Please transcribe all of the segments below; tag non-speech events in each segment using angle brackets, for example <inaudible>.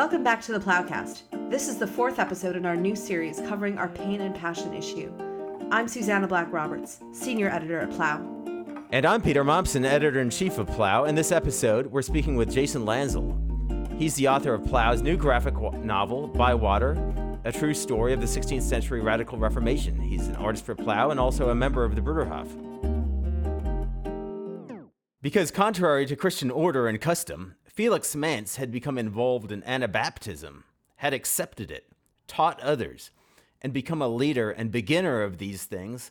Welcome back to the Plowcast. This is the fourth episode in our new series covering our pain and passion issue. I'm Susannah Black Roberts, senior editor at Plow. And I'm Peter Mommsen, editor in chief of Plow. In this episode, we're speaking with Jason Landsel. He's the author of Plow's new graphic novel, By Water, a true story of the 16th century radical Reformation. He's an artist for Plow and also a member of the Bruderhof. Because, contrary to Christian order and custom, Felix Manz had become involved in Anabaptism, had accepted it, taught others, and become a leader and beginner of these things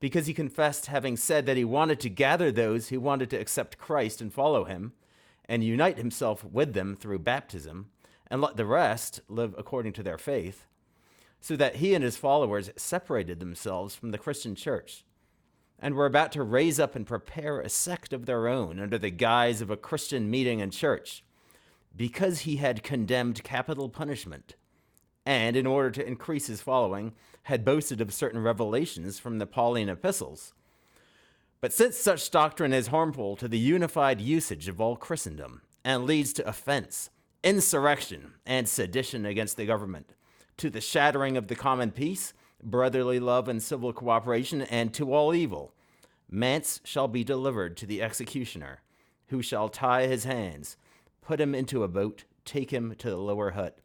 because he confessed having said that he wanted to gather those who wanted to accept Christ and follow him and unite himself with them through baptism and let the rest live according to their faith, so that he and his followers separated themselves from the Christian church and were about to raise up and prepare a sect of their own under the guise of a Christian meeting and church, because he had condemned capital punishment, and in order to increase his following, had boasted of certain revelations from the Pauline epistles. But since such doctrine is harmful to the unified usage of all Christendom and leads to offense, insurrection, and sedition against the government, to the shattering of the common peace, brotherly love, and civil cooperation, and to all evil. Manz shall be delivered to the executioner, who shall tie his hands, put him into a boat, take him to the lower hut.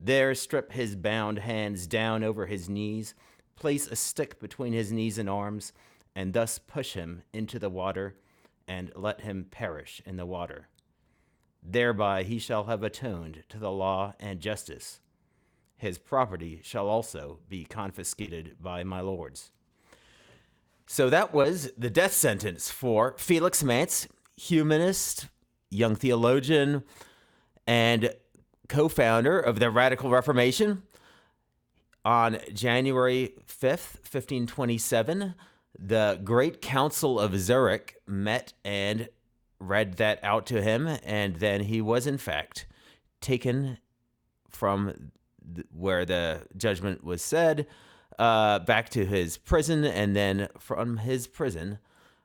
There strip his bound hands down over his knees, place a stick between his knees and arms, and thus push him into the water, and let him perish in the water. Thereby he shall have atoned to the law and justice his property shall also be confiscated by my lords. So that was the death sentence for Felix Manz, humanist, young theologian, and co founder of the Radical Reformation. On January 5th, 1527, the Great Council of Zurich met and read that out to him, and then he was, in fact, taken from where the judgment was said, uh, back to his prison, and then from his prison,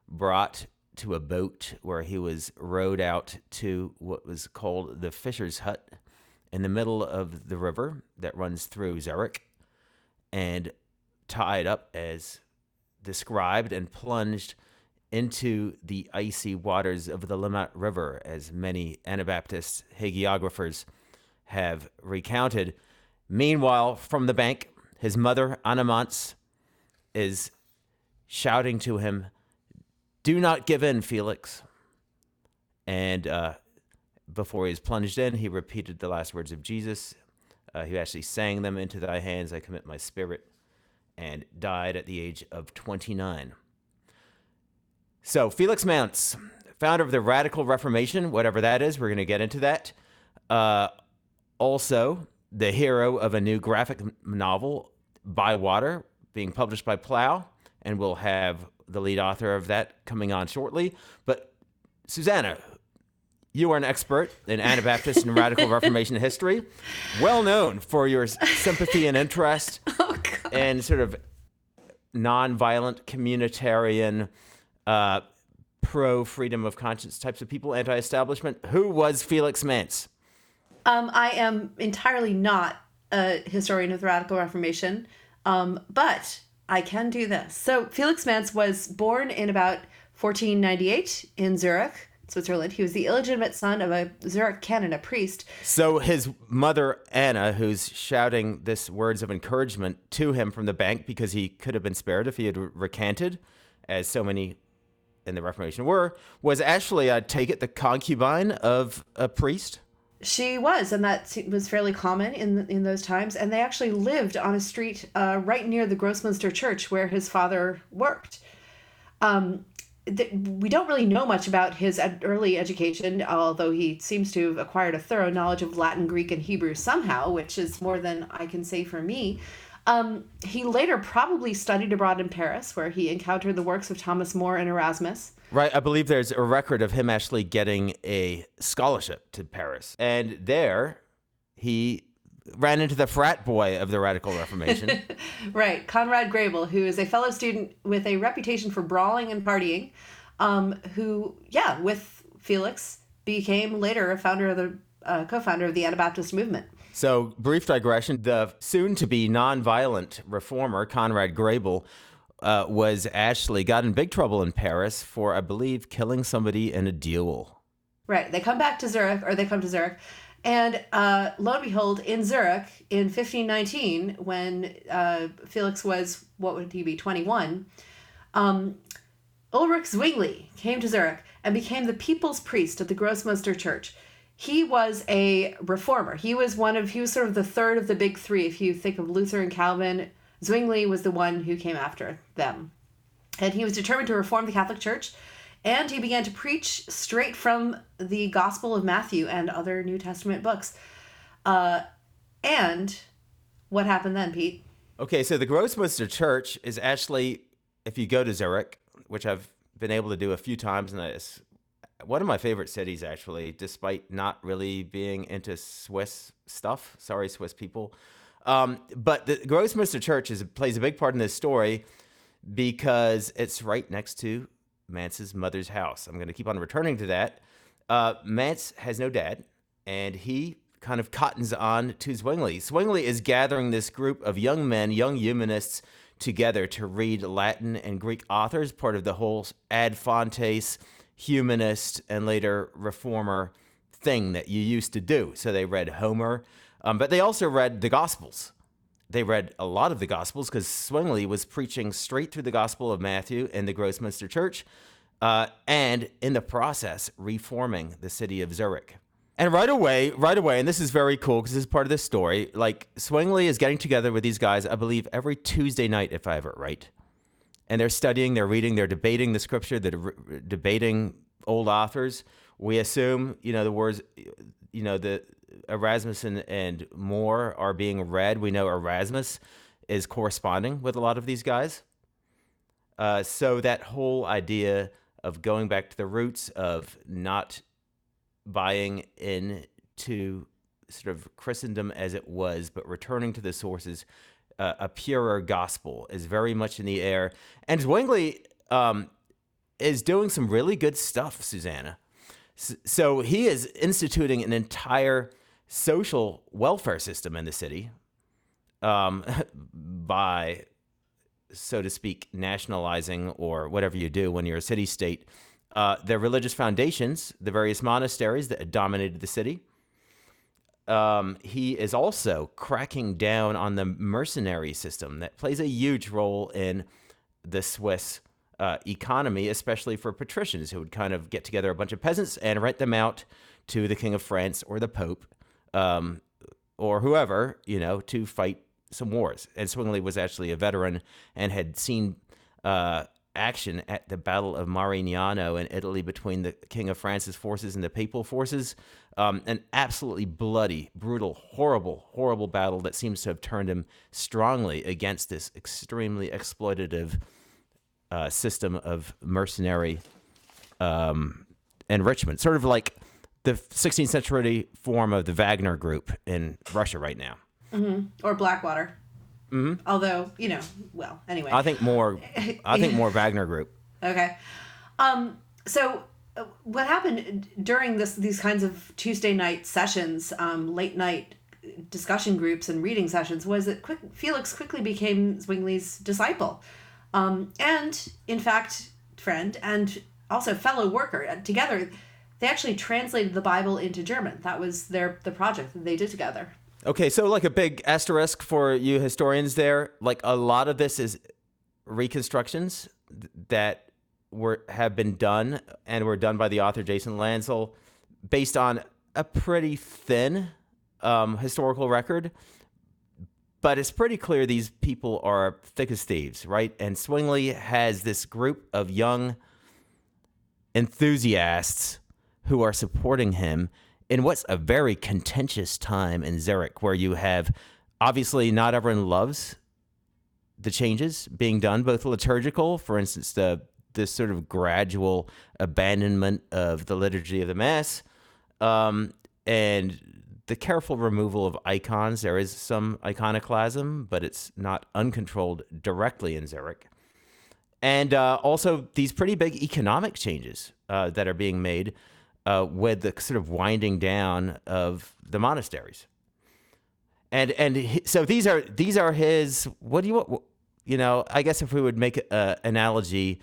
brought to a boat where he was rowed out to what was called the Fisher's Hut in the middle of the river that runs through Zurich, and tied up as described and plunged into the icy waters of the Limmat River, as many Anabaptist hagiographers have recounted. Meanwhile, from the bank, his mother, Anna Manz, is shouting to him, Do not give in, Felix. And uh, before he was plunged in, he repeated the last words of Jesus. Uh, he actually sang them Into thy hands I commit my spirit, and died at the age of 29. So, Felix Manz, founder of the Radical Reformation, whatever that is, we're going to get into that. Uh, also, the hero of a new graphic novel, By Water, being published by Plow, and we'll have the lead author of that coming on shortly. But Susannah, you are an expert in Anabaptist and Radical <laughs> Reformation history, well known for your sympathy and interest <laughs> oh, and sort of nonviolent, communitarian, uh, pro freedom of conscience types of people, anti establishment. Who was Felix Manz? Um, I am entirely not a historian of the Radical Reformation, um, but I can do this. So Felix Manz was born in about 1498 in Zurich. Switzerland. He was the illegitimate son of a Zurich canon, a priest. So his mother Anna, who's shouting this words of encouragement to him from the bank because he could have been spared if he had recanted, as so many in the Reformation were, was actually, I take it, the concubine of a priest. She was, and that was fairly common in in those times. And they actually lived on a street uh, right near the Grossmünster Church where his father worked. Um, th- we don't really know much about his ed- early education, although he seems to have acquired a thorough knowledge of Latin, Greek, and Hebrew somehow, which is more than I can say for me. Um, he later probably studied abroad in Paris, where he encountered the works of Thomas More and Erasmus. Right. I believe there's a record of him actually getting a scholarship to Paris. And there he ran into the frat boy of the Radical Reformation. <laughs> right. Conrad Grebel, who is a fellow student with a reputation for brawling and partying, um, who, yeah, with Felix, became later a founder of the uh, co-founder of the Anabaptist movement. So, brief digression: the soon-to-be nonviolent reformer Conrad Grebel uh, was actually got in big trouble in Paris for, I believe, killing somebody in a duel. Right. They come back to Zurich, or they come to Zurich, and uh, lo and behold, in Zurich in 1519, when uh, Felix was, what would he be, 21, um, Ulrich Zwingli came to Zurich and became the people's priest at the Grossmünster Church. He was a reformer. He was one of, he was sort of the third of the big three. If you think of Luther and Calvin, Zwingli was the one who came after them. And he was determined to reform the Catholic Church and he began to preach straight from the Gospel of Matthew and other New Testament books. Uh, and what happened then, Pete? Okay, so the Grossmünster Church is actually, if you go to Zurich, which I've been able to do a few times, and it's one of my favorite cities, actually, despite not really being into Swiss stuff. Sorry, Swiss people. Um, but the Grossmünster Church is, plays a big part in this story because it's right next to Manz's mother's house. I'm going to keep on returning to that. Uh, Manz has no dad, and he kind of cottons on to Zwingli. Zwingli is gathering this group of young men, young humanists, together to read Latin and Greek authors, part of the whole ad fontes humanist and later reformer thing that you used to do. So they read Homer, um, but they also read the Gospels. They read a lot of the Gospels because Zwingli was preaching straight through the Gospel of Matthew in the Grossmünster Church, uh, and in the process, reforming the city of Zurich. And right away, right away, and this is very cool because this is part of this story. Like Zwingli is getting together with these guys, I believe, every Tuesday night, if I it right. And they're studying, they're reading, they're debating the scripture, they're re- debating old authors. We assume, you know, the words, you know, the Erasmus and, and More are being read. We know Erasmus is corresponding with a lot of these guys. Uh, so that whole idea of going back to the roots of not buying into sort of Christendom as it was, but returning to the sources, uh, a purer gospel is very much in the air. And Zwingli um, is doing some really good stuff, Susannah. So he is instituting an entire social welfare system in the city um, <laughs> by, so to speak, nationalizing or whatever you do when you're a city state, uh, the religious foundations, the various monasteries that dominated the city. Um, he is also cracking down on the mercenary system that plays a huge role in the Swiss uh, economy, especially for patricians who would kind of get together a bunch of peasants and rent them out to the King of France or the Pope um, or whoever, you know, to fight some wars. And Zwingli was actually a veteran and had seen uh, action at the Battle of Marignano in Italy between the King of France's forces and the Papal forces. Um, an absolutely bloody, brutal, horrible, horrible battle that seems to have turned him strongly against this extremely exploitative uh, system of mercenary um, enrichment. Sort of like the 16th century form of the Wagner Group in Russia right now. Mm-hmm. Or Blackwater. Mm-hmm. Although, you know, well, anyway. I think more. I think more Wagner Group. <laughs> Okay. Um, so uh, what happened during this these kinds of Tuesday night sessions, um, late night discussion groups and reading sessions was that quick, Felix quickly became Zwingli's disciple, um, and in fact, friend and also fellow worker. Together, they actually translated the Bible into German. That was their the project that they did together. Okay, so like a big asterisk for you historians there, like a lot of this is reconstructions that were have been done and were done by the author Jason Landsel based on a pretty thin um, historical record. But it's pretty clear these people are thick as thieves, right? And Zwingli has this group of young enthusiasts who are supporting him in what's a very contentious time in Zurich, where you have obviously not everyone loves the changes being done, both liturgical, for instance, the this sort of gradual abandonment of the liturgy of the mass, um, and the careful removal of icons. There is some iconoclasm, but it's not uncontrolled directly in Zurich. And uh, also these pretty big economic changes uh, that are being made uh, with the sort of winding down of the monasteries. And and he, so these are these are his. What do you want? You know, I guess if we would make an analogy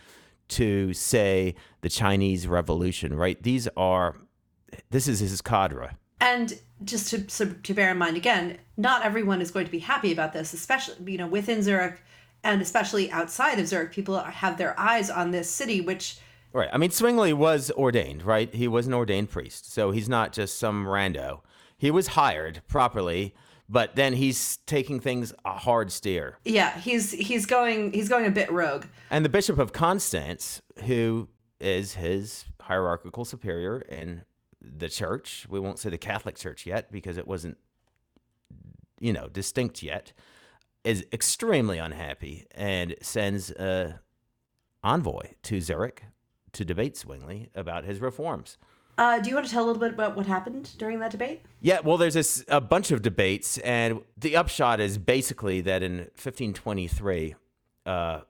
to say the Chinese Revolution, right? These are this is his cadre. And just to so to bear in mind again, not everyone is going to be happy about this, especially you know within Zurich and especially outside of Zurich, people have their eyes on this city, which Right. I mean, Zwingli was ordained, right? He was an ordained priest. So he's not just some rando. He was hired properly, but then he's taking things a hard steer. Yeah, he's he's going he's going a bit rogue. And the Bishop of Constance, who is his hierarchical superior in the church, we won't say the Catholic Church yet because it wasn't you know, distinct yet, is extremely unhappy and sends a envoy to Zurich to debate Zwingli about his reforms. Uh, do you want to tell a little bit about what happened during that debate? Yeah, well, there's this, a bunch of debates, and the upshot is basically that in 1523, uh,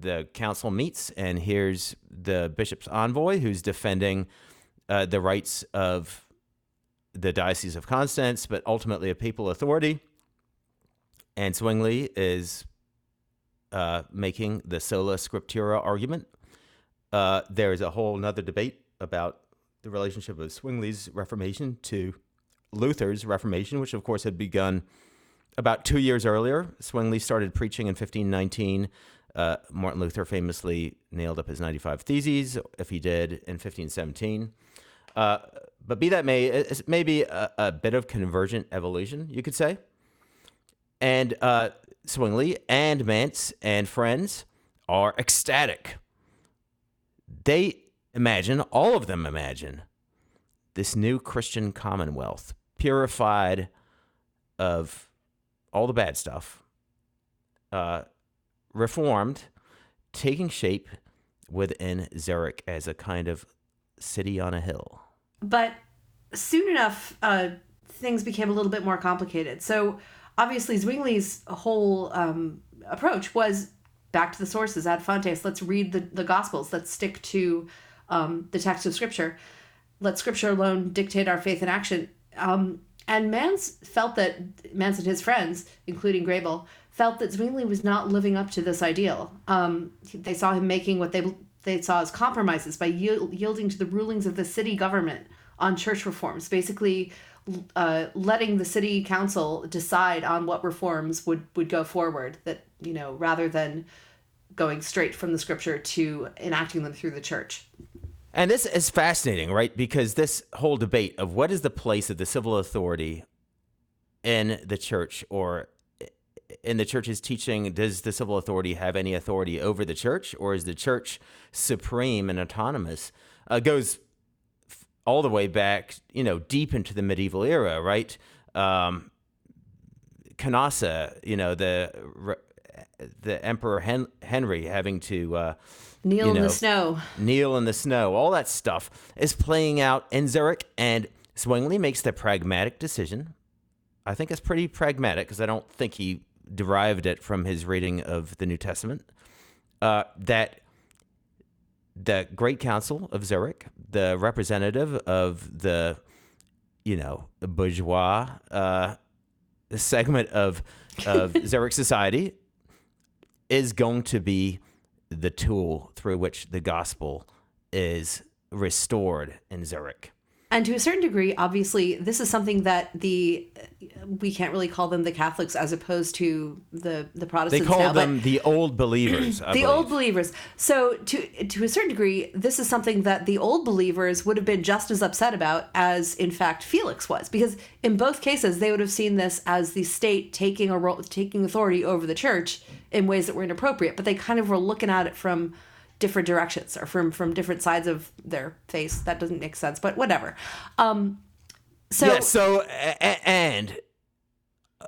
the council meets, and here's the bishop's envoy who's defending uh, the rights of the Diocese of Constance, but ultimately a papal authority. And Zwingli is uh, making the sola scriptura argument. Uh, there is a whole another debate about the relationship of Zwingli's Reformation to Luther's Reformation, which of course had begun about two years earlier. Zwingli started preaching in 1519. Uh, Martin Luther famously nailed up his 95 Theses, if he did, in 1517. Uh, but be that may, it's maybe a, a, bit of convergent evolution, you could say. And uh, Zwingli and Manz and friends are ecstatic. They imagine, all of them imagine, this new Christian commonwealth, purified of all the bad stuff, uh, reformed, taking shape within Zurich as a kind of city on a hill. But soon enough, uh, things became a little bit more complicated. So obviously, Zwingli's whole um, approach was back to the sources, ad fontes. Let's read the, the Gospels. Let's stick to um, the text of Scripture. Let Scripture alone dictate our faith and action. Um, and Manz felt that Manz and his friends, including Grebel, felt that Zwingli was not living up to this ideal. Um, they saw him making what they they saw as compromises by yield, yielding to the rulings of the city government on church reforms, basically uh, letting the city council decide on what reforms would would go forward. That you know, rather than going straight from the scripture to enacting them through the church. And this is fascinating, right? Because this whole debate of what is the place of the civil authority in the church or in the church's teaching, does the civil authority have any authority over the church or is the church supreme and autonomous? Uh, goes all the way back, you know, deep into the medieval era, right? Um, Canossa, you know, the the Emperor Hen- Henry having to uh, kneel you know, in the snow, kneel in the snow, all that stuff is playing out in Zurich, and Zwingli makes the pragmatic decision. I think it's pretty pragmatic because I don't think he derived it from his reading of the New Testament. Uh, that the Great Council of Zurich, the representative of the, you know, the bourgeois uh, segment of of <laughs> Zurich society, is going to be the tool through which the gospel is restored in Zurich. And to a certain degree, obviously, this is something that the we can't really call them the Catholics as opposed to the the Protestants. They call now, them the old believers. <clears throat> the old believers. So to to a certain degree, this is something that the old believers would have been just as upset about as, in fact, Felix was, because in both cases they would have seen this as the state taking a role, taking authority over the church in ways that were inappropriate. But they kind of were looking at it from different directions or from from different sides of their face. That doesn't make sense, but whatever. Um, so yeah. So and uh,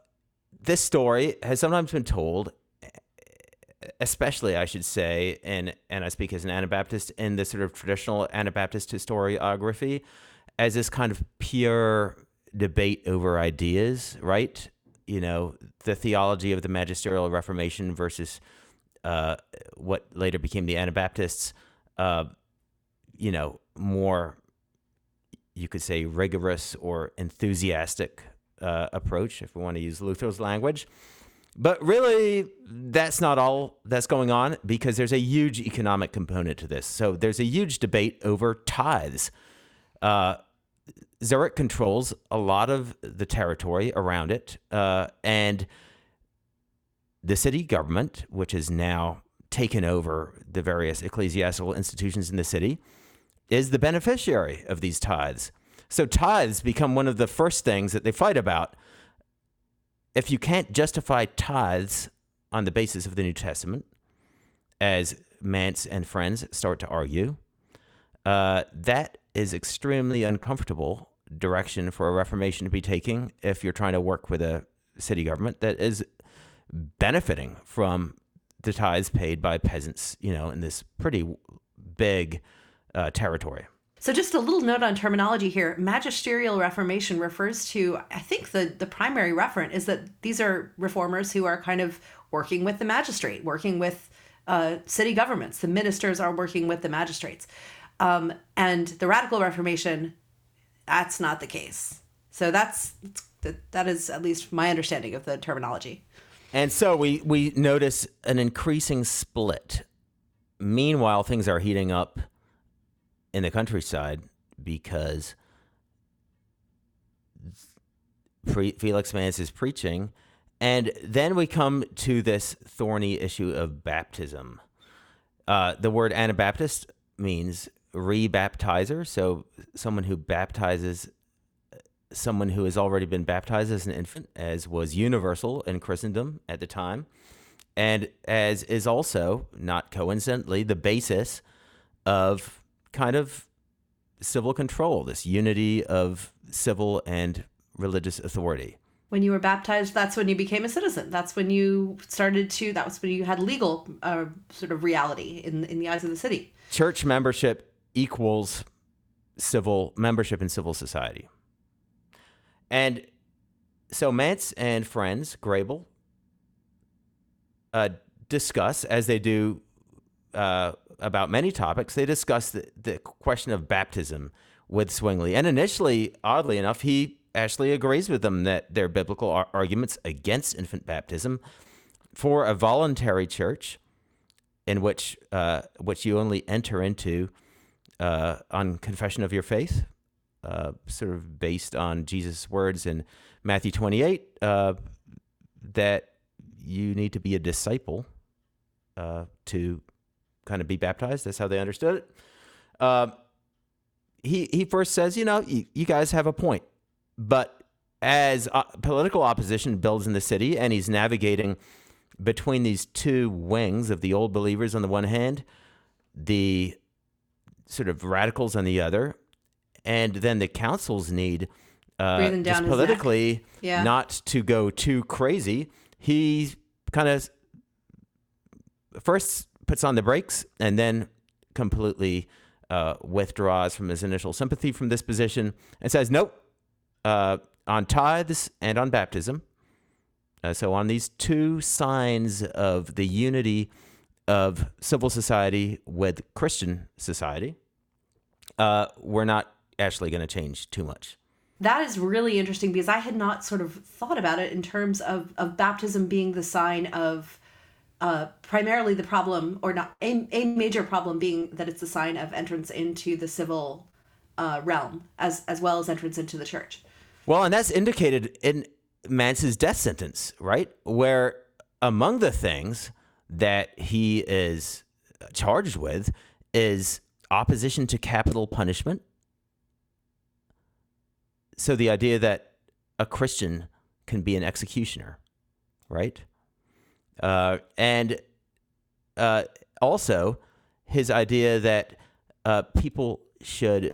this story has sometimes been told, especially I should say, and and I speak as an Anabaptist in the sort of traditional Anabaptist historiography, as this kind of pure debate over ideas, right? You know, the theology of the magisterial Reformation versus uh, what later became the Anabaptists, uh, you know, more you could say, rigorous or enthusiastic uh, approach, if we want to use Luther's language. But really, that's not all that's going on because there's a huge economic component to this. So there's a huge debate over tithes. Uh, Zurich controls a lot of the territory around it, uh, and the city government, which has now taken over the various ecclesiastical institutions in the city, is the beneficiary of these tithes. So tithes become one of the first things that they fight about. If you can't justify tithes on the basis of the New Testament, as Manz and friends start to argue, uh, that is extremely uncomfortable direction for a reformation to be taking if you're trying to work with a city government that is benefiting from the tithes paid by peasants, you know, in this pretty big uh, territory. So, just a little note on terminology here. Magisterial reformation refers to, I think the, the primary referent is that these are reformers who are kind of working with the magistrate, working with uh, city governments. The ministers are working with the magistrates. Um, and the radical reformation, that's not the case. So, that's that is at least my understanding of the terminology. And so we, we notice an increasing split. Meanwhile, things are heating up in the countryside because Felix Manz is preaching. And then we come to this thorny issue of baptism. Uh, the word Anabaptist means rebaptizer, so someone who baptizes someone who has already been baptized as an infant, as was universal in Christendom at the time, and as is also, not coincidentally, the basis of kind of civil control, this unity of civil and religious authority. When you were baptized, that's when you became a citizen. That's when you started to, that was when you had legal uh, sort of reality in, in the eyes of the city. Church membership equals civil membership in civil society. And so Manz and friends, Grebel, uh, discuss, as they do uh, about many topics, they discuss the, the question of baptism with Zwingli. And initially, oddly enough, he actually agrees with them that their biblical ar- arguments against infant baptism for a voluntary church in which uh, which you only enter into uh, on confession of your faith uh, sort of based on Jesus' words in Matthew 28 uh, that you need to be a disciple uh, to kind of be baptized. That's how they understood it. Um, he he first says, you know, you, you guys have a point, but as uh, political opposition builds in the city, and he's navigating between these two wings of the old believers on the one hand, the sort of radicals on the other, and then the councils need uh, just politically yeah. not to go too crazy. He kind of first puts on the brakes and then completely uh, withdraws from his initial sympathy from this position and says, nope, uh, on tithes and on baptism. Uh, so, on these two signs of the unity of civil society with Christian society, uh, we're not actually going to change too much. That is really interesting because I had not sort of thought about it in terms of, of baptism being the sign of uh, primarily the problem, or not a, a major problem being that it's a sign of entrance into the civil uh, realm as as well as entrance into the church. Well, and that's indicated in Manz's death sentence, right? Where among the things that he is charged with is opposition to capital punishment, so the idea that a Christian can be an executioner, right? Uh, and uh, also his idea that uh, people should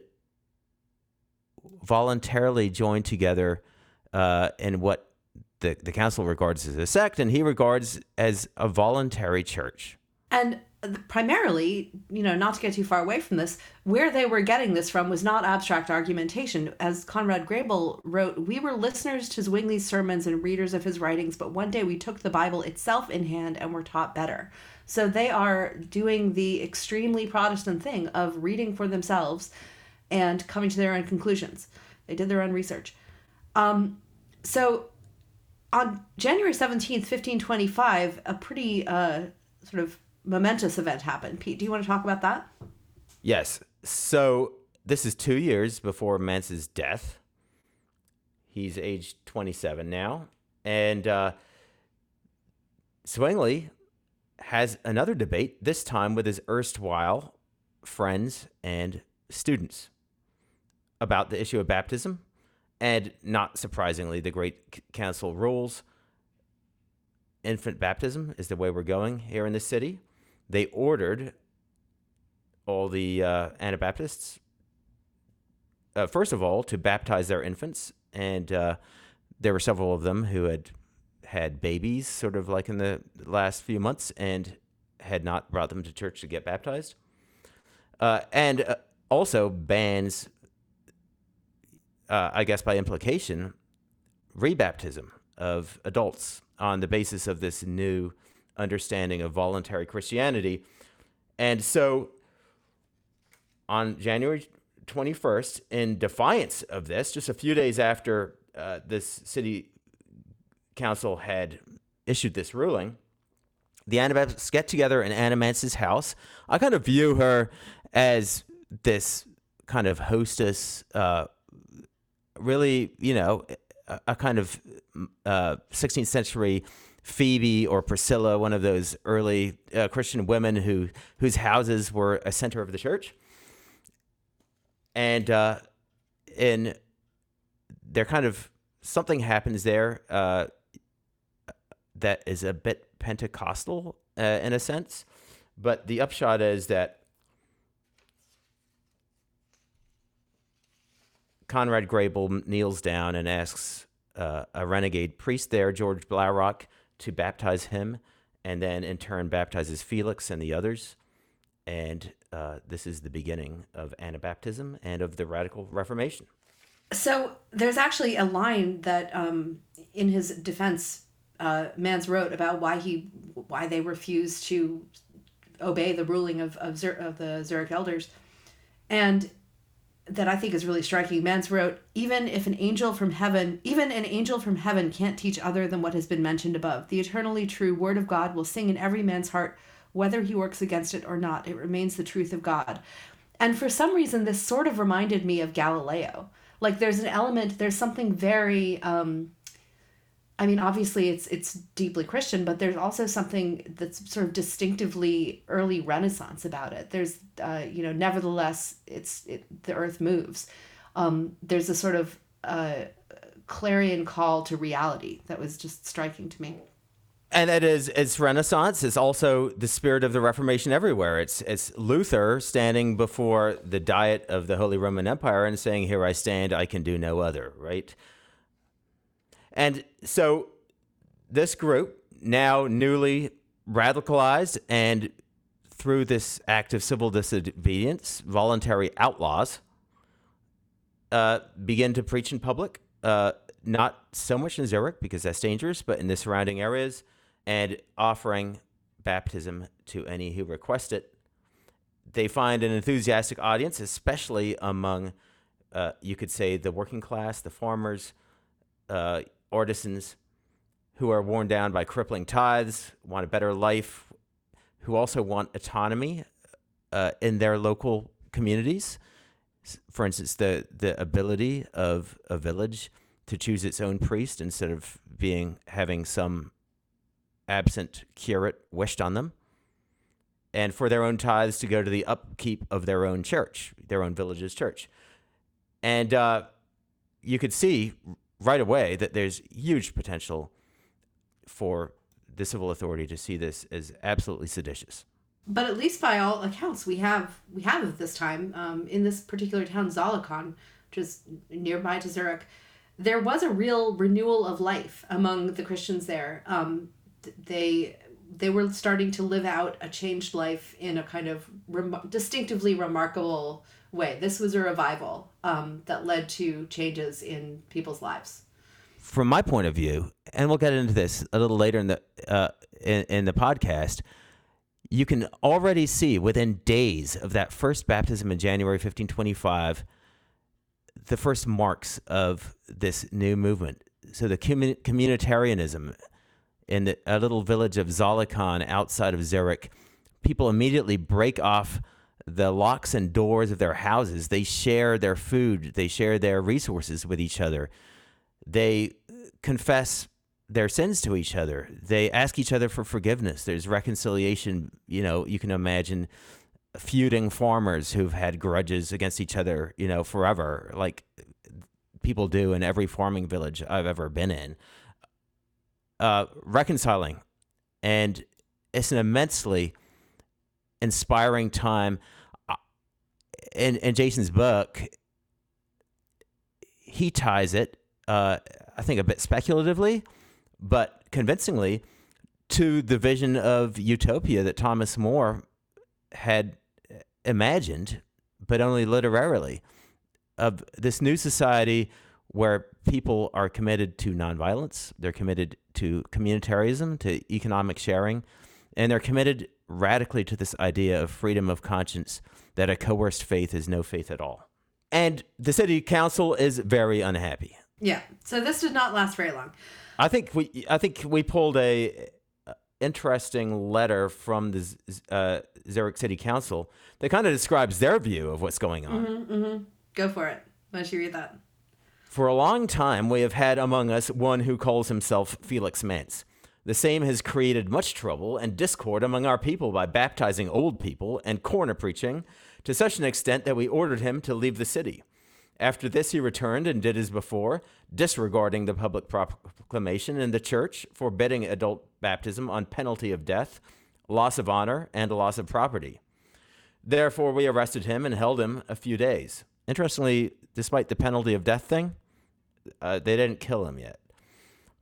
voluntarily join together uh, in what the, the council regards as a sect, and he regards as a voluntary church. And primarily, you know, not to get too far away from this, where they were getting this from was not abstract argumentation. As Conrad Grebel wrote, we were listeners to Zwingli's sermons and readers of his writings, but one day we took the Bible itself in hand and were taught better. So they are doing the extremely Protestant thing of reading for themselves and coming to their own conclusions. They did their own research. Um, so on January 17th, 1525, a pretty uh, sort of momentous event happened. Pete, do you want to talk about that? Yes. So this is two years before Manz's death. He's age 27 now. And uh, Zwingli has another debate, this time with his erstwhile friends and students about the issue of baptism. And not surprisingly, the Great Council rules infant baptism is the way we're going here in the city. They ordered all the uh, Anabaptists, uh, first of all, to baptize their infants. And uh, there were several of them who had had babies sort of like in the last few months and had not brought them to church to get baptized. Uh, and uh, also bans, uh, I guess by implication, rebaptism of adults on the basis of this new understanding of voluntary Christianity. And so on January 21st, in defiance of this, just a few days after uh, this city council had issued this ruling, the Anabaptists get together in Anna Manz's house. I kind of view her as this kind of hostess, uh, really, you know, a, a kind of uh, 16th century Phoebe or Priscilla, one of those early uh, Christian women who whose houses were a center of the church. And uh, in there, kind of something happens there. Uh, that is a bit Pentecostal uh, in a sense. But the upshot is that Conrad Grebel kneels down and asks uh, a renegade priest there, George Blaurock, to baptize him, and then in turn baptizes Felix and the others. And uh, this is the beginning of Anabaptism and of the Radical Reformation. So there's actually a line that, um, in his defense, uh, Manz wrote about why he why they refused to obey the ruling of of, Zur- of the Zurich elders, and that I think is really striking. Manz wrote, even if an angel from heaven, even an angel from heaven can't teach other than what has been mentioned above. The eternally true word of God will sing in every man's heart, whether he works against it or not. It remains the truth of God. And for some reason, this sort of reminded me of Galileo. Like there's an element, there's something very um, I mean, obviously it's it's deeply Christian, but there's also something that's sort of distinctively early Renaissance about it. There's, uh, you know, nevertheless, it's it, the earth moves. Um, there's a sort of uh, clarion call to reality that was just striking to me. And it is it's Renaissance. It's also the spirit of the Reformation everywhere. It's it's Luther standing before the Diet of the Holy Roman Empire and saying, "Here I stand. I can do no other." Right. And so this group, now newly radicalized and through this act of civil disobedience, voluntary outlaws, uh, begin to preach in public. Uh, not so much in Zurich because that's dangerous, but in the surrounding areas, and offering baptism to any who request it. They find an enthusiastic audience, especially among, uh, you could say, the working class, the farmers, uh, artisans who are worn down by crippling tithes, want a better life, who also want autonomy uh, in their local communities. For instance, the, the ability of a village to choose its own priest instead of being having some absent curate wished on them, and for their own tithes to go to the upkeep of their own church, their own village's church. And uh, you could see right away that there's huge potential for the civil authority to see this as absolutely seditious. But at least by all accounts, we have we have at this time um, in this particular town, Zollikon, which is nearby to Zurich, there was a real renewal of life among the Christians there. Um, they they were starting to live out a changed life in a kind of distinctively remarkable way. This was a revival um, that led to changes in people's lives. From my point of view, and we'll get into this a little later in the uh, in, in the podcast, you can already see within days of that first baptism in January 1525 the first marks of this new movement. So the commun- communitarianism in the, a little village of Zollikon outside of Zurich, people immediately break off the locks and doors of their houses. They share their food, they share their resources with each other. They confess their sins to each other. They ask each other for forgiveness. There's reconciliation. You know, you can imagine feuding farmers who've had grudges against each other, you know, forever, like people do in every farming village I've ever been in. Uh, reconciling. And it's an immensely inspiring time. In, in Jason's book, he ties it, uh, I think, a bit speculatively, but convincingly to the vision of utopia that Thomas More had imagined, but only literarily, of this new society where people are committed to nonviolence, they're committed to communitarianism, to economic sharing, and they're committed radically to this idea of freedom of conscience that a coerced faith is no faith at all. And the city council is very unhappy. Yeah. So this did not last very long. I think we I think we pulled a interesting letter from the uh, Zurich City Council that kind of describes their view of what's going on. Mm-hmm, mm-hmm. Go for it. Why don't you read that? For a long time, we have had among us one who calls himself Felix Manz. The same has created much trouble and discord among our people by baptizing old people and corner preaching to such an extent that we ordered him to leave the city. After this, he returned and did as before, disregarding the public proclamation in the church forbidding adult baptism on penalty of death, loss of honor, and loss of property. Therefore, we arrested him and held him a few days. Interestingly, despite the penalty of death thing, uh, they didn't kill him yet.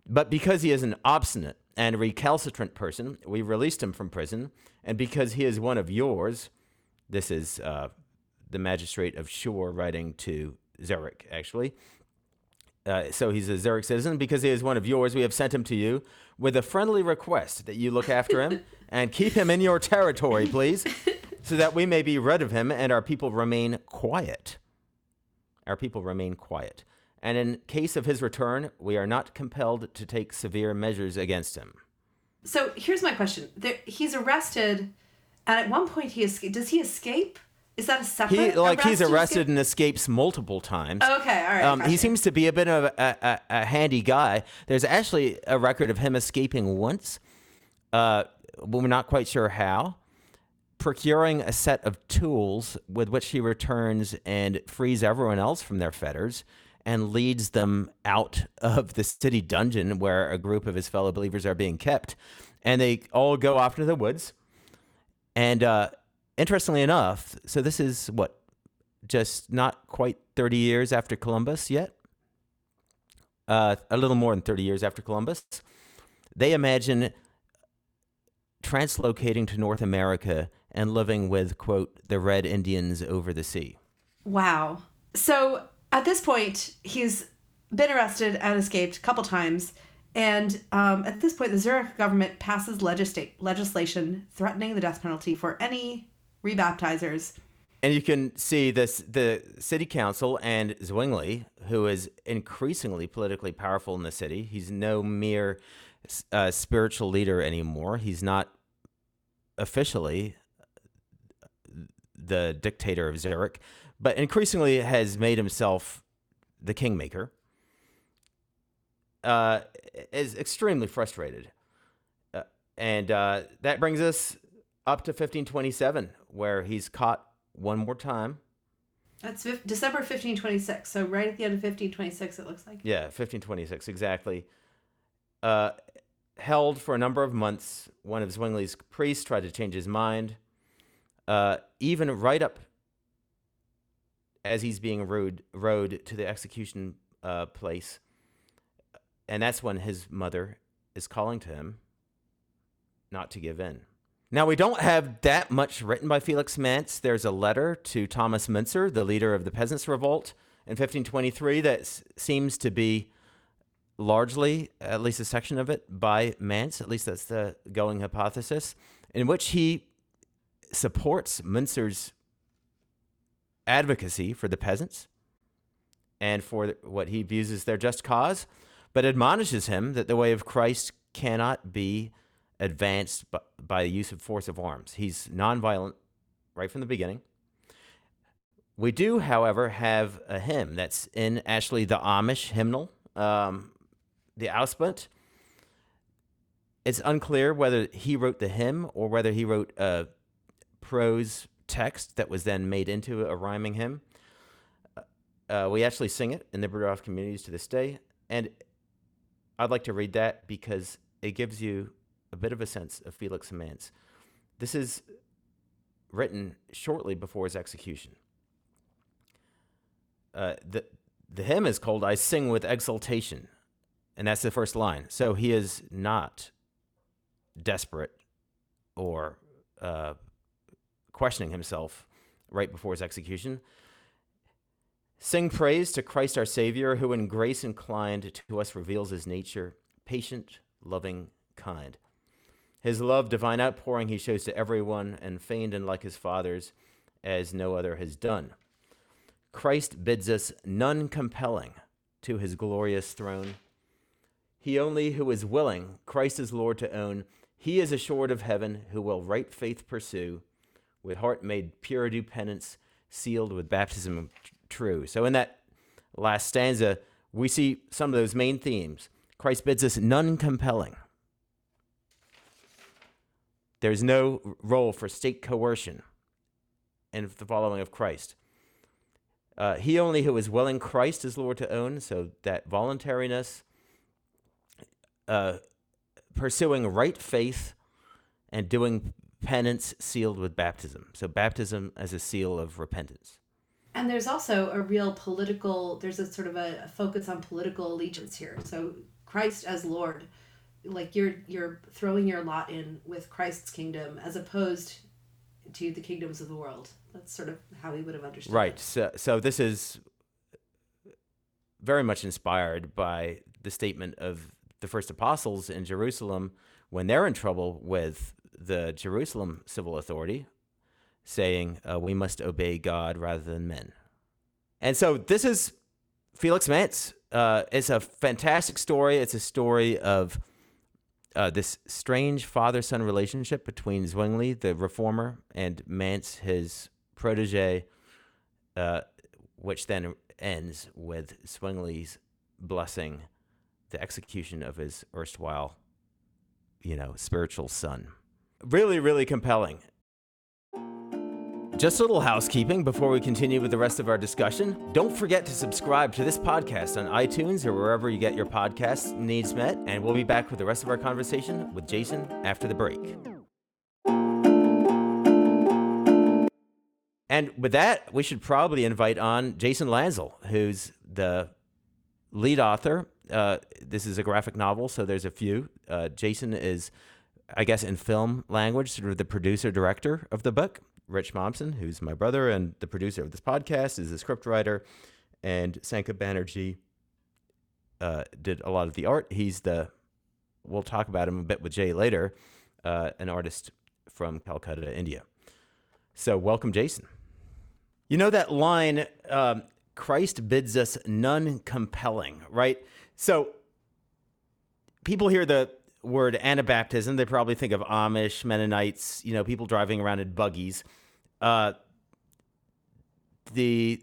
But because he is an obstinate and recalcitrant person, we released him from prison. And because he is one of yours, this is uh, the magistrate of Chur writing to Zurich, actually. Uh, so he's a Zurich citizen. Because he is one of yours, we have sent him to you with a friendly request that you look after him <laughs> and keep him in your territory, please, so that we may be rid of him and our people remain quiet. Our people remain quiet. And in case of his return, we are not compelled to take severe measures against him. So here's my question: there, He's arrested, and at one point he. Does he escape? Is that a separate? He like he's arrested and escapes multiple times. Oh, okay, all right. Um, he seems to be a bit of a, a, a, handy guy. There's actually a record of him escaping once. Uh, we're not quite sure how. Procuring a set of tools with which he returns and frees everyone else from their fetters and leads them out of the city dungeon where a group of his fellow believers are being kept. And they all go off into the woods. And uh, interestingly enough, so this is what, just not quite 30 years after Columbus yet? Uh, a little more than 30 years after Columbus. They imagine translocating to North America and living with, quote, the Red Indians over the sea. Wow. So at this point, he's been arrested and escaped a couple times. And um, at this point, the Zurich government passes legisla- legislation threatening the death penalty for any rebaptizers. And you can see this the city council and Zwingli, who is increasingly politically powerful in the city. He's no mere uh, spiritual leader anymore. He's not officially the dictator of Zurich, but increasingly has made himself the kingmaker. Uh, is extremely frustrated, uh, and uh, that brings us up to 1527, where he's caught one more time. That's December 1526. So right at the end of 1526, it looks like. Yeah, 1526, exactly. Uh, held for a number of months. One of Zwingli's priests tried to change his mind. Uh, even right up as he's being rode, rode to the execution uh, place. And that's when his mother is calling to him not to give in. Now, we don't have that much written by Felix Manz. There's a letter to Thomas Munzer, the leader of the Peasants' Revolt in 1523, that seems to be largely, at least a section of it, by Manz. At least that's the going hypothesis, in which he supports Munzer's advocacy for the peasants and for what he views as their just cause, but admonishes him that the way of Christ cannot be advanced by, the use of force of arms. He's nonviolent right from the beginning. We do, however, have a hymn that's in actually the Amish hymnal, um, the Ausbund. It's unclear whether he wrote the hymn or whether he wrote a prose text that was then made into a rhyming hymn. Uh, we actually sing it in the Bruderhof communities to this day, and I'd like to read that because it gives you a bit of a sense of Felix Manz. This is written shortly before his execution. Uh, the the hymn is called "I Sing with Exultation," and that's the first line. So he is not desperate or uh, questioning himself right before his execution. Sing praise to Christ our Savior, who in grace inclined to us reveals his nature, patient, loving, kind. His love, divine outpouring, he shows to everyone, and feigned and like his father's, as no other has done. Christ bids us none compelling to his glorious throne. He only who is willing, Christ is Lord to own, he is assured of heaven, who will right faith pursue, with heart made pure do penance, sealed with baptism true. So in that last stanza, we see some of those main themes. Christ bids us none compelling. There's no role for state coercion in the following of Christ. Uh, he only who is willing Christ is Lord to own, so that voluntariness, uh, pursuing right faith, and doing penance sealed with baptism. So, baptism as a seal of repentance. And there's also a real political, there's a sort of a, focus on political allegiance here. So, Christ as Lord like you're you're throwing your lot in with Christ's kingdom as opposed to the kingdoms of the world. That's sort of how we would have understood. Right. It. So so this is very much inspired by the statement of the first apostles in Jerusalem when they're in trouble with the Jerusalem civil authority, saying uh, we must obey God rather than men. And so this is Felix Manz. Uh, it's a fantastic story. It's a story of uh, this strange father son relationship between Zwingli, the reformer, and Manz, his protege, uh, which then ends with Zwingli's blessing the execution of his erstwhile, you know, spiritual son. Really, really compelling. Just a little housekeeping before we continue with the rest of our discussion. Don't forget to subscribe to this podcast on iTunes or wherever you get your podcast needs met, and we'll be back with the rest of our conversation with Jason after the break. And with that, we should probably invite on Jason Landsel, who's the lead author. Uh, this is a graphic novel, so there's a few. Uh, Jason is, I guess, in film language, sort of the producer director of the book. Rich Mommsen, who's my brother and the producer of this podcast, is the scriptwriter, and Sankha Banerjee uh, did a lot of the art. He's the, we'll talk about him a bit with Jay later, uh, an artist from Calcutta, India. So, welcome, Jason. You know that line, um, Christ bids us none compelling, right? So, people hear the word Anabaptism, they probably think of Amish, Mennonites, you know, people driving around in buggies. Uh, the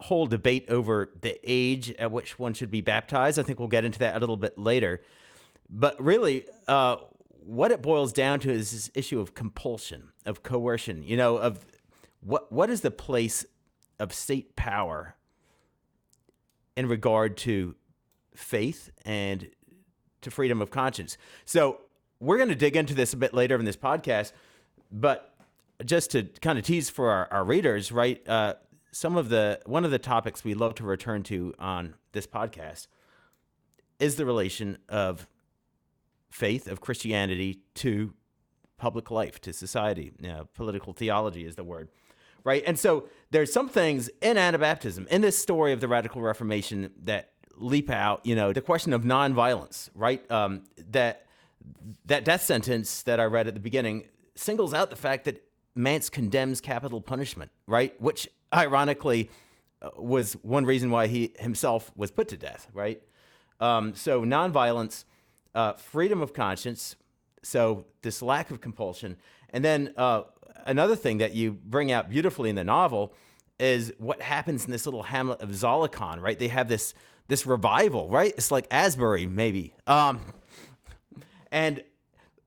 whole debate over the age at which one should be baptized, I think we'll get into that a little bit later. But really, uh, what it boils down to is this issue of compulsion, of coercion, you know, of what what is the place of state power in regard to faith and to freedom of conscience. So we're going to dig into this a bit later in this podcast, but just to kind of tease for our, our readers, right? Uh, some of the one of the topics we love to return to on this podcast is the relation of faith of Christianity to public life, to society. You know, political theology is the word, right? And so there's some things in Anabaptism, in this story of the radical Reformation, that leap out, you know, the question of nonviolence, right? Um, that that death sentence that I read at the beginning singles out the fact that Manz condemns capital punishment, right? Which ironically uh, was one reason why he himself was put to death, right? Um, so nonviolence, uh, freedom of conscience, so this lack of compulsion, and then uh, another thing that you bring out beautifully in the novel is what happens in this little hamlet of Zollikon, right? They have this this revival, right? It's like Asbury, maybe. Um, and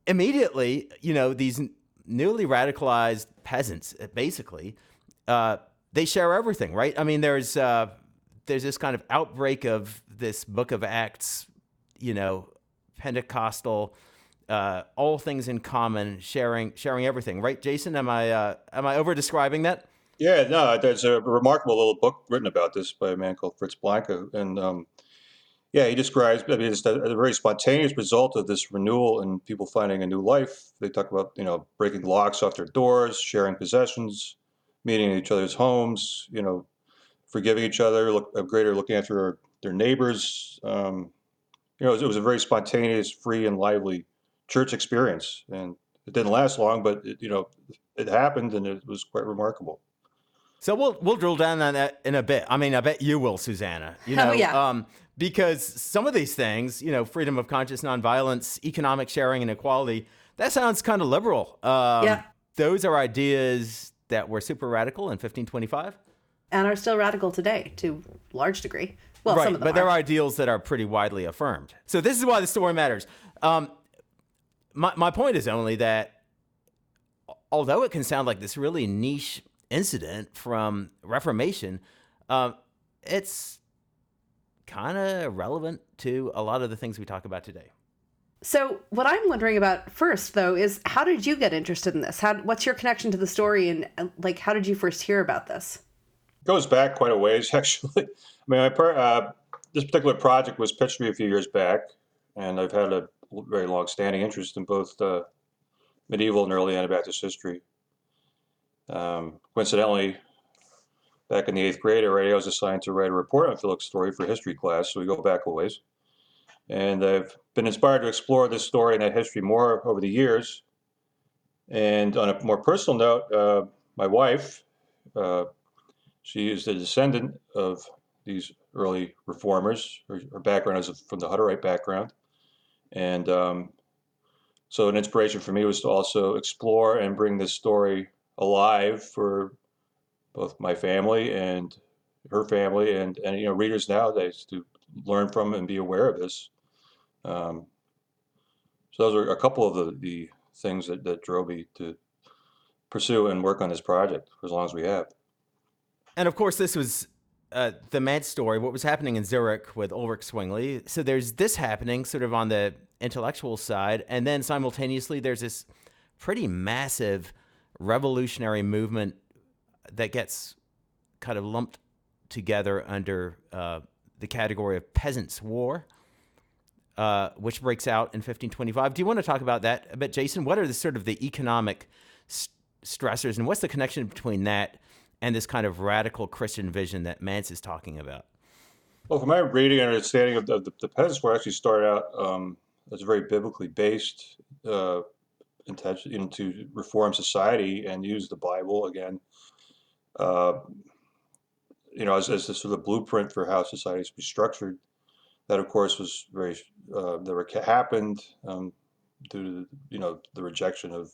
immediately, you know, these newly radicalized peasants, basically, uh, they share everything, right? I mean, there's uh, there's this kind of outbreak of this Book of Acts, you know, Pentecostal, uh, all things in common, sharing sharing everything, right? Jason, am I uh, am I over describing that? Yeah, no, there's a remarkable little book written about this by a man called Fritz Blanke, and um, yeah, he describes. I mean, it's a, a very spontaneous result of this renewal and people finding a new life. They talk about you know breaking locks off their doors, sharing possessions, meeting in each other's homes, you know, forgiving each other, look, a greater looking after their neighbors. Um, you know, it was, it was, a very spontaneous, free, and lively church experience, and it didn't last long, but it, you know, it happened, and it was quite remarkable. So we'll we'll drill down on that in a bit. I mean, I bet you will, Susannah. You know, oh, yeah. um, because some of these things, you know, freedom of conscience, nonviolence, economic sharing, and equality, that sounds kind of liberal. Um, yeah. Those are ideas that were super radical in 1525 and are still radical today to large degree. Well, right, some of them but are. there are ideals that are pretty widely affirmed. So this is why the story matters. Um, my my point is only that although it can sound like this really niche incident from Reformation, um, it's kind of relevant to a lot of the things we talk about today. So, what I'm wondering about first, though, is how did you get interested in this? How, what's your connection to the story, and like, how did you first hear about this? It goes back quite a ways, <laughs> actually. I mean, I, uh, this particular project was pitched to me a few years back, and I've had a very long-standing interest in both uh, medieval and early Anabaptist history. Um, coincidentally, back in the eighth grade already, I was assigned to write a report on Felix's story for history class, so we go back a ways. And I've been inspired to explore this story and that history more over the years. And on a more personal note, uh, my wife, uh, she is the descendant of these early reformers. Her, her background is from the Hutterite background. And um, so an inspiration for me was to also explore and bring this story alive for both my family and her family and, and you know readers nowadays to learn from and be aware of this. Um, so those are a couple of the, the things that, that drove me to pursue and work on this project for as long as we have. And of course, this was uh, the Manz story, what was happening in Zurich with Ulrich Zwingli. So there's this happening sort of on the intellectual side. And then simultaneously, there's this pretty massive revolutionary movement that gets kind of lumped together under uh, the category of Peasants' War, uh, which breaks out in 1525. Do you want to talk about that a bit, Jason? What are the sort of the economic st- stressors, and what's the connection between that and this kind of radical Christian vision that Manz is talking about? Well, from my reading and understanding of the, the, the Peasants' War, actually started out um, as very biblically based uh, you to reform society and use the Bible again uh, you know, as, as the sort of blueprint for how society is be structured. That, of course, was very uh, that happened um, due to you know the rejection of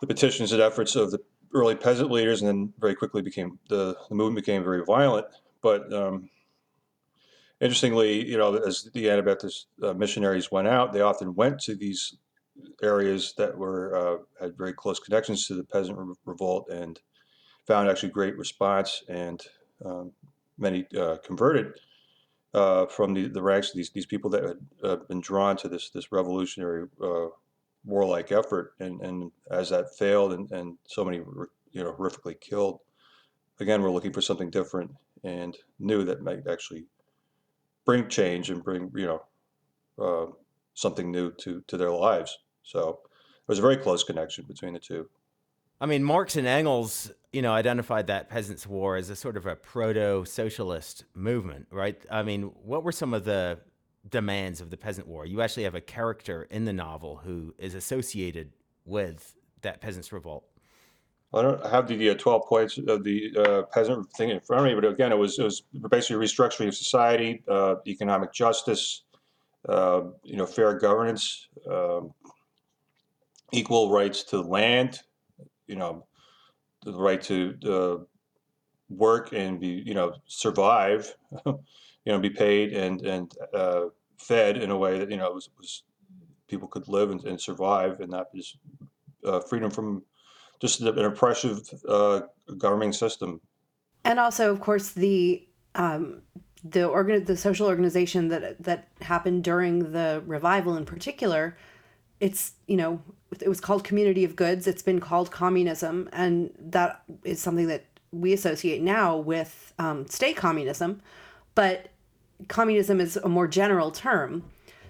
the petitions and efforts of the early peasant leaders, and then very quickly became the, the movement became very violent. But um, interestingly, you know, as the Anabaptist uh, missionaries went out, they often went to these areas that were uh, had very close connections to the peasant re- revolt and found actually great response and um, many uh, converted uh, from the, the ranks of these, these people that had uh, been drawn to this this revolutionary uh, warlike effort. And, and as that failed and, and so many were you know horrifically killed again we're looking for something different and new that might actually bring change and bring you know uh, something new to to their lives so there's a very close connection between the two I mean, Marx and Engels, you know, identified that peasants' war as a sort of a proto-socialist movement, right? I mean, what were some of the demands of the peasant war? You actually have a character in the novel who is associated with that peasants' revolt. I don't have the uh, 12 points of the uh, peasant thing in front of me, but again, it was, it was basically restructuring of society, uh, economic justice, uh, you know, fair governance, um, equal rights to land, you know, the right to uh, work and be, you know, survive, <laughs> you know, be paid and and uh, fed in a way that you know was, was people could live and, and survive, and not just uh, freedom from just an oppressive uh, governing system. And also, of course, the um, the organ the social organization that that happened during the revival in particular it's you know it was called community of goods. It's been called communism. And that is something that we associate now with um, state communism. But communism is a more general term.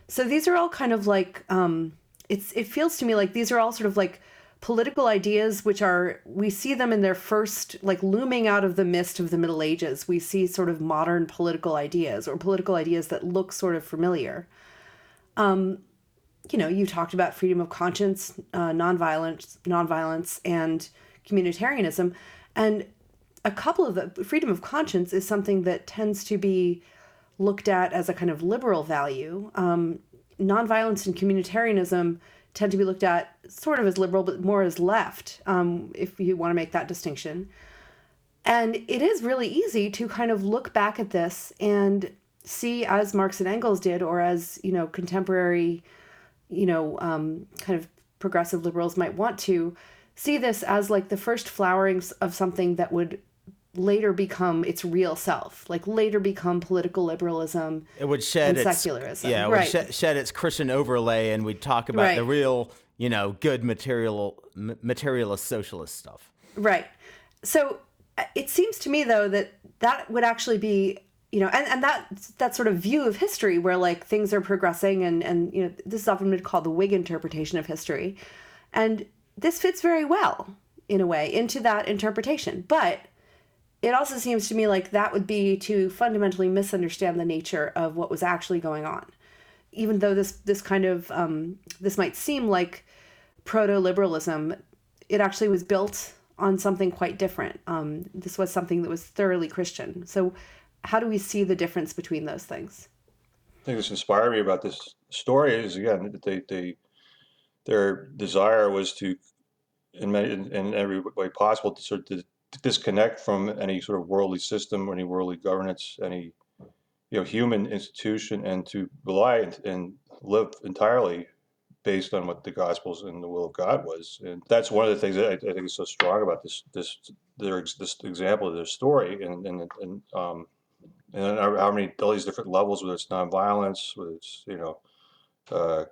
So these are all kind of like um, it's it feels to me like these are all sort of like political ideas which are we see them in their first like looming out of the mist of the middle ages. We see sort of modern political ideas or political ideas that look sort of familiar. Um, you know you talked about freedom of conscience uh, nonviolence nonviolence and communitarianism and a couple of the freedom of conscience is something that tends to be looked at as a kind of liberal value um, nonviolence and communitarianism tend to be looked at sort of as liberal, but more as left, um, if you want to make that distinction. And it is really easy to kind of look back at this and see, as Marx and Engels did, or as you know, contemporary, you know, um, kind of progressive liberals might want to see this as like the first flowerings of something that would later become its real self, like later become political liberalism. It would shed and its secularism. Yeah, it right. would shed, shed its Christian overlay, and we'd talk about Right. the real, you know, good material m- materialist socialist stuff. Right. So uh, it seems to me though that that would actually be you know and, and that that sort of view of history where like things are progressing and and you know this is often been called the Whig interpretation of history and this fits very well in a way into that interpretation but it also seems to me like that would be to fundamentally misunderstand the nature of what was actually going on even though this this kind of um, this might seem like proto liberalism, it actually was built on something quite different. Um, this was something that was thoroughly Christian. So, how do we see the difference between those things? I think this inspired me about this story is again they, they their desire was to in many in, in every way possible to sort of disconnect from any sort of worldly system, any worldly governance, any you know human institution, and to rely and, and live entirely based on what the Gospels and the will of God was. And that's one of the things that I, I think is so strong about this this their this example of their story and and and um and how many all these different levels, whether it's nonviolence, whether it's you know uh,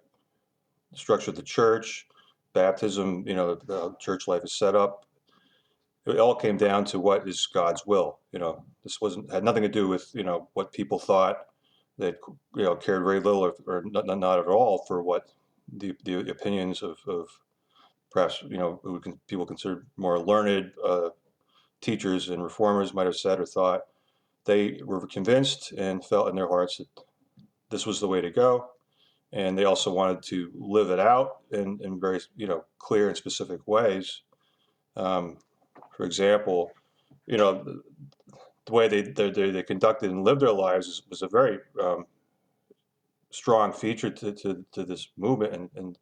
structure of the church, baptism, you know, the church life is set up. It all came down to what is God's will. You know, this wasn't had nothing to do with you know what people thought. That you know cared very little or, or not, not at all for what the the opinions of, of perhaps you know who people consider more learned uh, teachers and reformers might have said or thought. They were convinced and felt in their hearts that this was the way to go and they also wanted to live it out in, in very you know clear and specific ways. Um, for example, you know the, way they, they they conducted and lived their lives was a very um, strong feature to, to, to this movement, and, and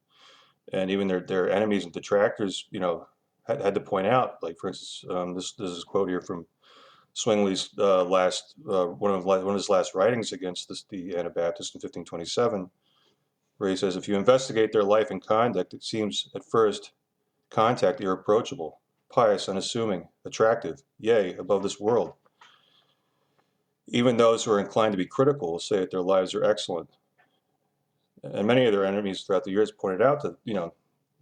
and even their their enemies and detractors, you know, had, had to point out, like for instance, um, this this is a quote here from Zwingli's uh, last uh, one of one of his last writings against this, the Anabaptists in 1527 where he says, if you investigate their life and conduct, it seems at first contact irreproachable, pious, unassuming, attractive, yea, above this world. Even those who are inclined to be critical will say that their lives are excellent. And many of their enemies throughout the years pointed out that, you know,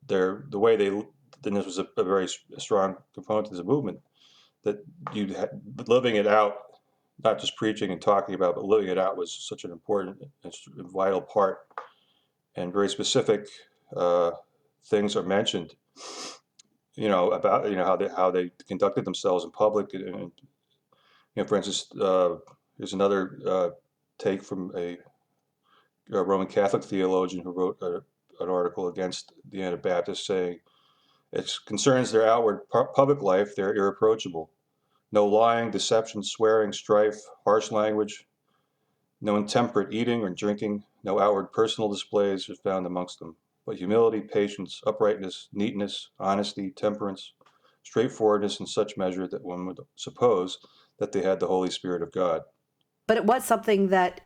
their the way they, and this was a, a very strong component to the movement, that you living it out, not just preaching and talking about, but living it out was such an important and vital part and very specific uh, things are mentioned. You know about you know how they how they conducted themselves in public, and, and you know, for instance, uh, there's another uh, take from a, a Roman Catholic theologian who wrote a, an article against the Anabaptists, saying It concerns their outward pu- public life, they're irreproachable. No lying, deception, swearing, strife, harsh language, no intemperate eating or drinking, no outward personal displays are found amongst them, but humility, patience, uprightness, neatness, honesty, temperance, straightforwardness in such measure that one would suppose that they had the Holy Spirit of God. But it was something that,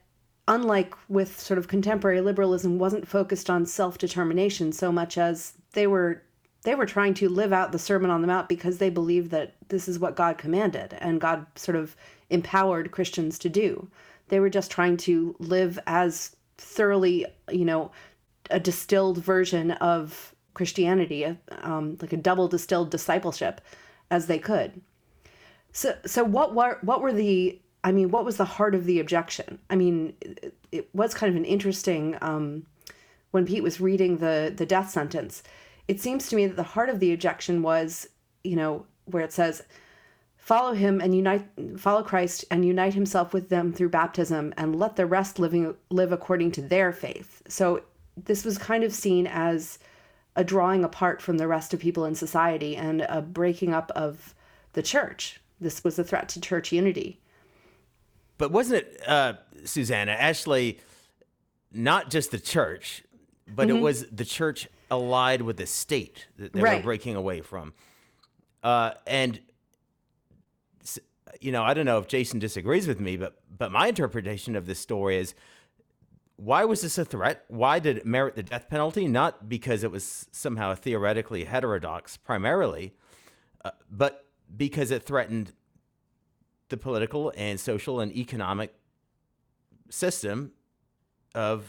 unlike with sort of contemporary liberalism, wasn't focused on self determination so much as they were they were trying to live out the Sermon on the Mount because they believed that this is what God commanded and God sort of empowered Christians to do. They were just trying to live as thoroughly, you know, a distilled version of Christianity, um, like a double distilled discipleship, as they could. So, so what were what were the? I mean, what was the heart of the objection? I mean, it, it was kind of an interesting um, when Pete was reading the the death sentence. It seems to me that the heart of the ejection was, you know, where it says, "Follow him and unite, follow Christ and unite himself with them through baptism, and let the rest living live according to their faith." So this was kind of seen as a drawing apart from the rest of people in society and a breaking up of the church. This was a threat to church unity. But wasn't it, uh, Susannah, actually not just the church, but Mm-hmm. it was the church allied with the state that they Right. were breaking away from? Uh, and, you know, I don't know if Jason disagrees with me, but, but my interpretation of this story is why was this a threat? Why did it merit the death penalty? Not because it was somehow theoretically heterodox primarily, uh, but because it threatened the political and social and economic system of,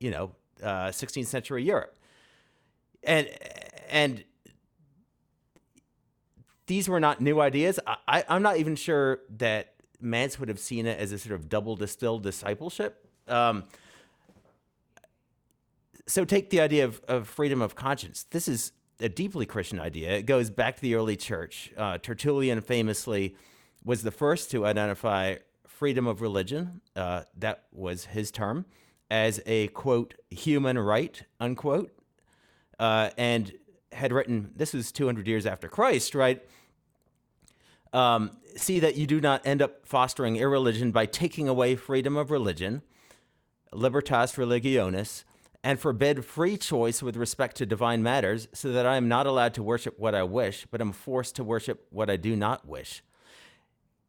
you know, uh, 16th century Europe. And, and these were not new ideas. I, I'm not even sure that Manz would have seen it as a sort of double distilled discipleship. Um, so take the idea of, of freedom of conscience. This is a deeply Christian idea. It goes back to the early church. Uh, Tertullian famously was the first to identify freedom of religion, uh, that was his term, as a quote, human right, unquote. Uh, and had written, this is 200 years after Christ, right? Um, see that you do not end up fostering irreligion by taking away freedom of religion, libertas religionis, and forbid free choice with respect to divine matters, so that I am not allowed to worship what I wish, but am forced to worship what I do not wish.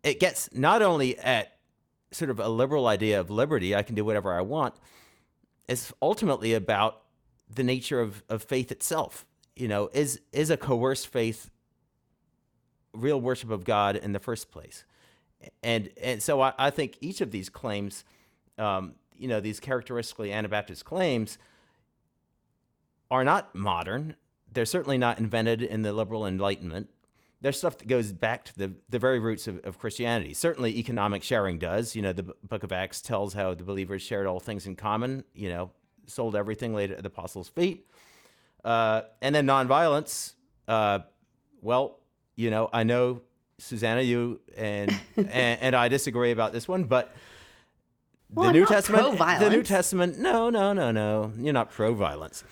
It gets not only at sort of a liberal idea of liberty, I can do whatever I want, is ultimately about the nature of, of faith itself. You know, is is a coerced faith real worship of God in the first place? And and so I, I think each of these claims, um, you know, these characteristically Anabaptist claims, are not modern. They're certainly not invented in the liberal Enlightenment. They're stuff that goes back to the, the very roots of, of Christianity. Certainly, economic sharing does. You know, the book of Acts tells how the believers shared all things in common, you know, sold everything, laid it at the apostles' feet. Uh, and then nonviolence. Uh, well, you know, I know Susannah, you and, <laughs> and and I disagree about this one, but Well, the I'm New Testament, the New. Testament, no, no, no, no, you're not pro-violence.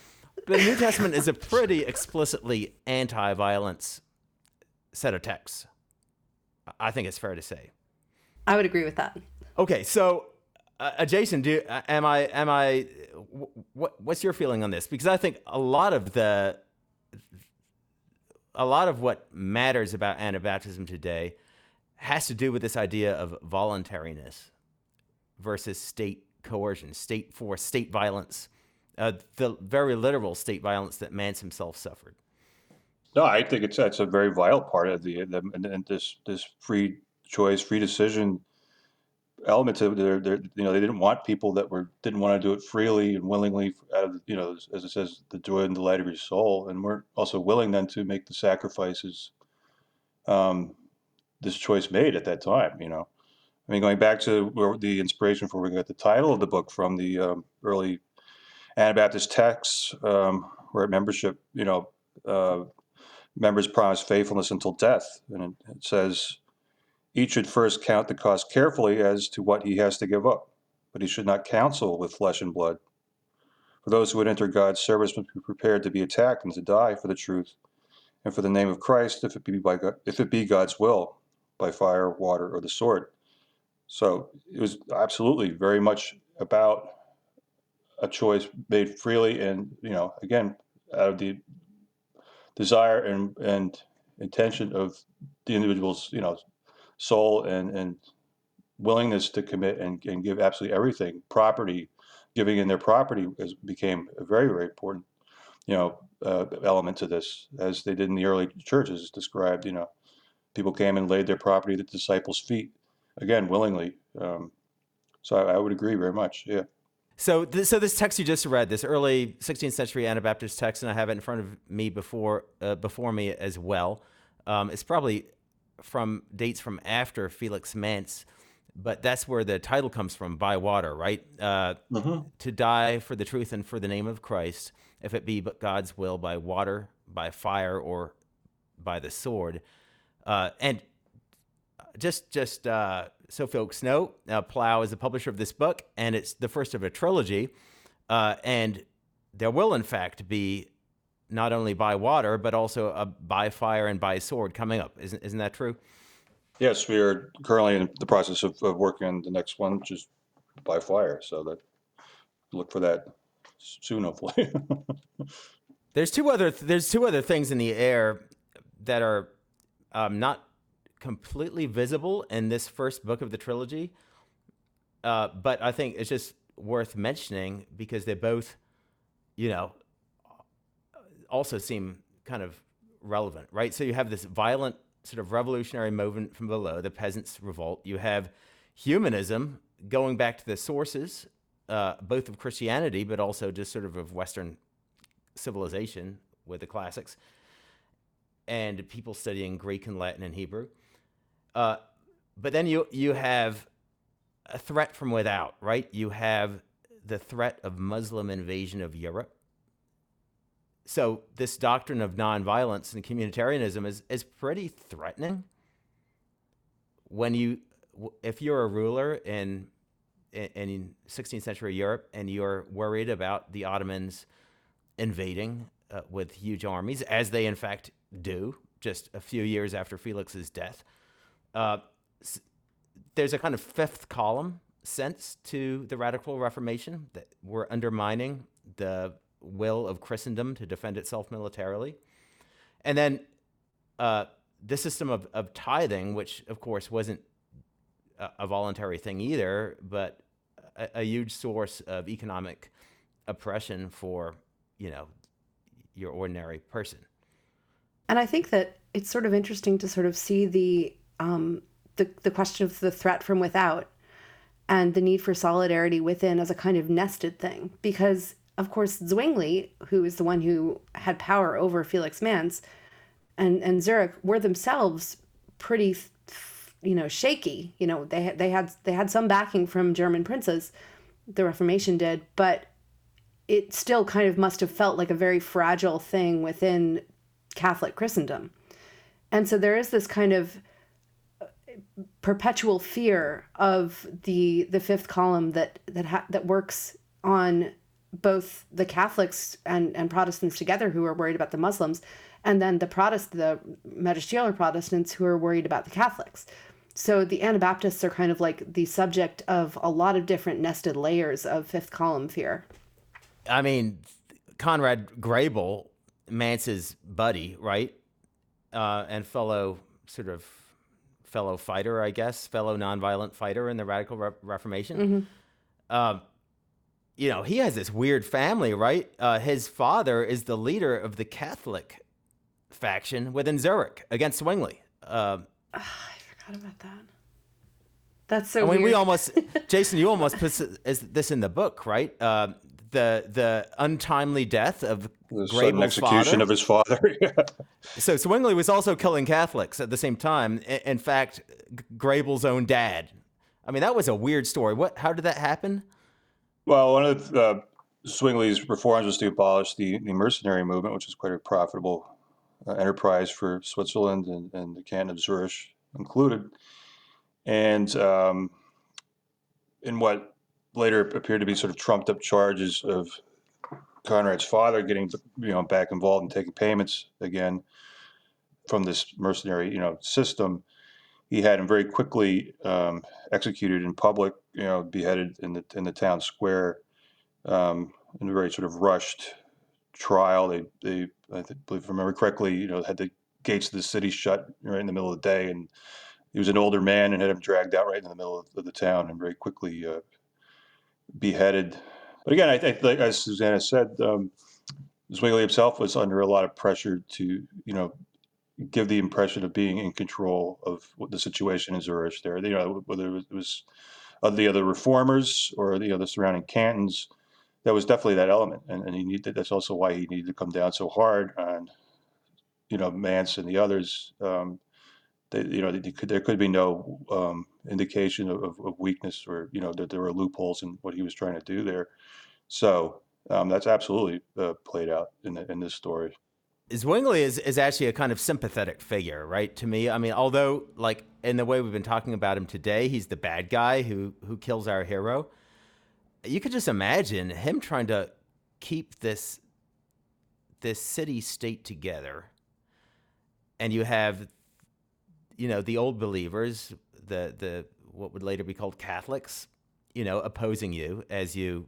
The New Testament is a pretty explicitly anti-violence set of texts. I think it's fair to say. I would agree with that. Okay, so uh, uh, Jason, do uh, am I am I what what's your feeling on this? Because I think a lot of the a lot of what matters about Anabaptism today has to do with this idea of voluntariness versus state coercion, state force, state violence, uh, the very literal state violence that Manz himself suffered. No, I think it's that's a very vital part of the, the and, and this this free choice, free decision element to their, their you know they didn't want people that were didn't want to do it freely and willingly out of you know as, it says the joy and delight of your soul and we're also willing then to make the sacrifices um, this choice made at that time you know? I mean going back to where the inspiration for where we got the title of the book from the um, early Anabaptist texts um, where membership you know uh, members promise faithfulness until death and it, says each should first count the cost carefully as to what he has to give up, but he should not counsel with flesh and blood. For those who would enter God's service must be prepared to be attacked and to die for the truth and for the name of Christ, if it be by God, if it be God's will, by fire, water, or the sword. So it was absolutely very much about a choice made freely and you know again out of the desire and and intention of the individual's you know soul and and willingness to commit and, and give absolutely everything. Property giving in their property is, became a very very important you know uh, element to this as they did in the early churches described you know. People came and laid their property at the disciples feet again willingly um, so I, I would agree very much yeah So, th- so this text you just read, this early 16th century Anabaptist text, and I have it in front of me before uh, before me as well. Um, it's probably from dates from after Felix Manz, but that's where the title comes from, by water, right? Uh, hmm to die for the truth and for the name of Christ, if it be but God's will, by water, by fire, or by the sword. Uh, and just just uh, so folks know, uh, Plough is the publisher of this book, and it's the first of a trilogy. Uh, and there will, in fact, be not only by water, but also a by fire and by sword coming up. Isn't isn't that true? Yes, we are currently in the process of, of working on the next one, which is by fire. So that look for that soon, hopefully. <laughs> There's two other there's two other things in the air that are um, not completely visible in this first book of the trilogy, uh, but I think it's just worth mentioning because they both, you know, also seem kind of relevant, right? So you have this violent sort of revolutionary movement from below, the peasants' revolt. You have humanism going back to the sources, uh, both of Christianity, but also just sort of of Western civilization with the classics, and people studying Greek and Latin and Hebrew. Uh, but then you you have a threat from without, right? You have the threat of Muslim invasion of Europe. So this doctrine of nonviolence and communitarianism is is pretty threatening. When you, if you're a ruler in in, in 16th century Europe and you're worried about the Ottomans invading uh, with huge armies, as they in fact do, just a few years after Felix's death, uh, there's a kind of fifth column sense to the radical Reformation that we're undermining the will of Christendom to defend itself militarily. And then uh, the system of, of tithing, which of course wasn't a, a voluntary thing either, but a, a huge source of economic oppression for, you know, your ordinary person. And I think that it's sort of interesting to sort of see the um, the the question of the threat from without and the need for solidarity within as a kind of nested thing. Because of course Zwingli, who is the one who had power over Felix Manz and and Zurich, were themselves pretty you know shaky. You know they they had they had some backing from German princes, the Reformation did, but it still kind of must have felt like a very fragile thing within Catholic Christendom. And so there is this kind of perpetual fear of the the fifth column that that ha- that works on both the Catholics and, and Protestants together who are worried about the Muslims, and then the Protest the magisterial Protestants who are worried about the Catholics. So the Anabaptists are kind of like the subject of a lot of different nested layers of fifth column fear. I mean, Conrad Grebel, Manz's buddy, right? Uh, and fellow sort of fellow fighter, I guess, fellow nonviolent fighter in the Radical Re- Reformation. Um, you know, he has this weird family, right? Uh, his father is the leader of the Catholic faction within Zurich against Zwingli. Um, I forgot about that. That's so I mean, weird. we almost, <laughs> Jason, you almost put this this in the book, right? Uh, the the untimely death of the sudden execution father. of his father. <laughs> So Zwingli was also killing Catholics at the same time. In fact, Grebel's own dad. I mean, that was a weird story. What? How did that happen? Well, one of uh, Zwingli's reforms was to abolish the, the mercenary movement, which was quite a profitable uh, enterprise for Switzerland and, and the canton of Zurich included. And um, in what later appeared to be sort of trumped up charges of Conrad's father getting you know back involved and taking payments again from this mercenary you know system, he had him very quickly um, executed in public, you know, beheaded in the in the town square, um, in a very sort of rushed trial. They they I believe if I remember correctly, you know, had the gates of the city shut right in the middle of the day, and he was an older man and had him dragged out right in the middle of, of the town and very quickly uh, beheaded. But again, I think, as Susannah said, um, Zwingli himself was under a lot of pressure to, you know, give the impression of being in control of what the situation in Zurich there. You know, whether it was the other reformers or the other surrounding cantons, that was definitely that element, and, and he needed. That's also why he needed to come down so hard on, you know, Manz and the others. Um, they, you know, they could, there could be no um, indication of, of, weakness or you know that there were loopholes in what he was trying to do there. So um, that's absolutely uh, played out in the, in this story. Zwingli is, is actually a kind of sympathetic figure, right? To me, I mean, although like in the way we've been talking about him today, he's the bad guy who who kills our hero. You could just imagine him trying to keep this this city state together, and you have, you know, the old believers, the the what would later be called Catholics, you know, opposing you as you,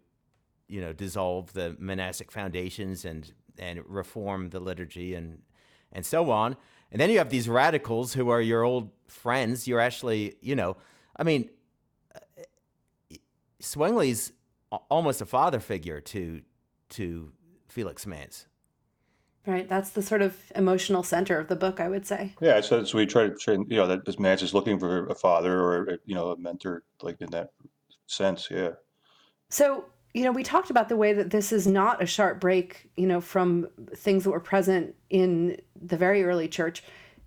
you know, dissolve the monastic foundations and and reform the liturgy and and so on. And then you have these radicals who are your old friends. You're actually, you know, I mean, uh, uh, Zwingli's almost a father figure to to Felix Manz. Right, that's the sort of emotional center of the book, I would say. Yeah, so, so we try to train, you know, that this Manz is looking for a father or you know a mentor, like in that sense. Yeah. So you know, we talked about the way that this is not a sharp break, you know, from things that were present in the very early church.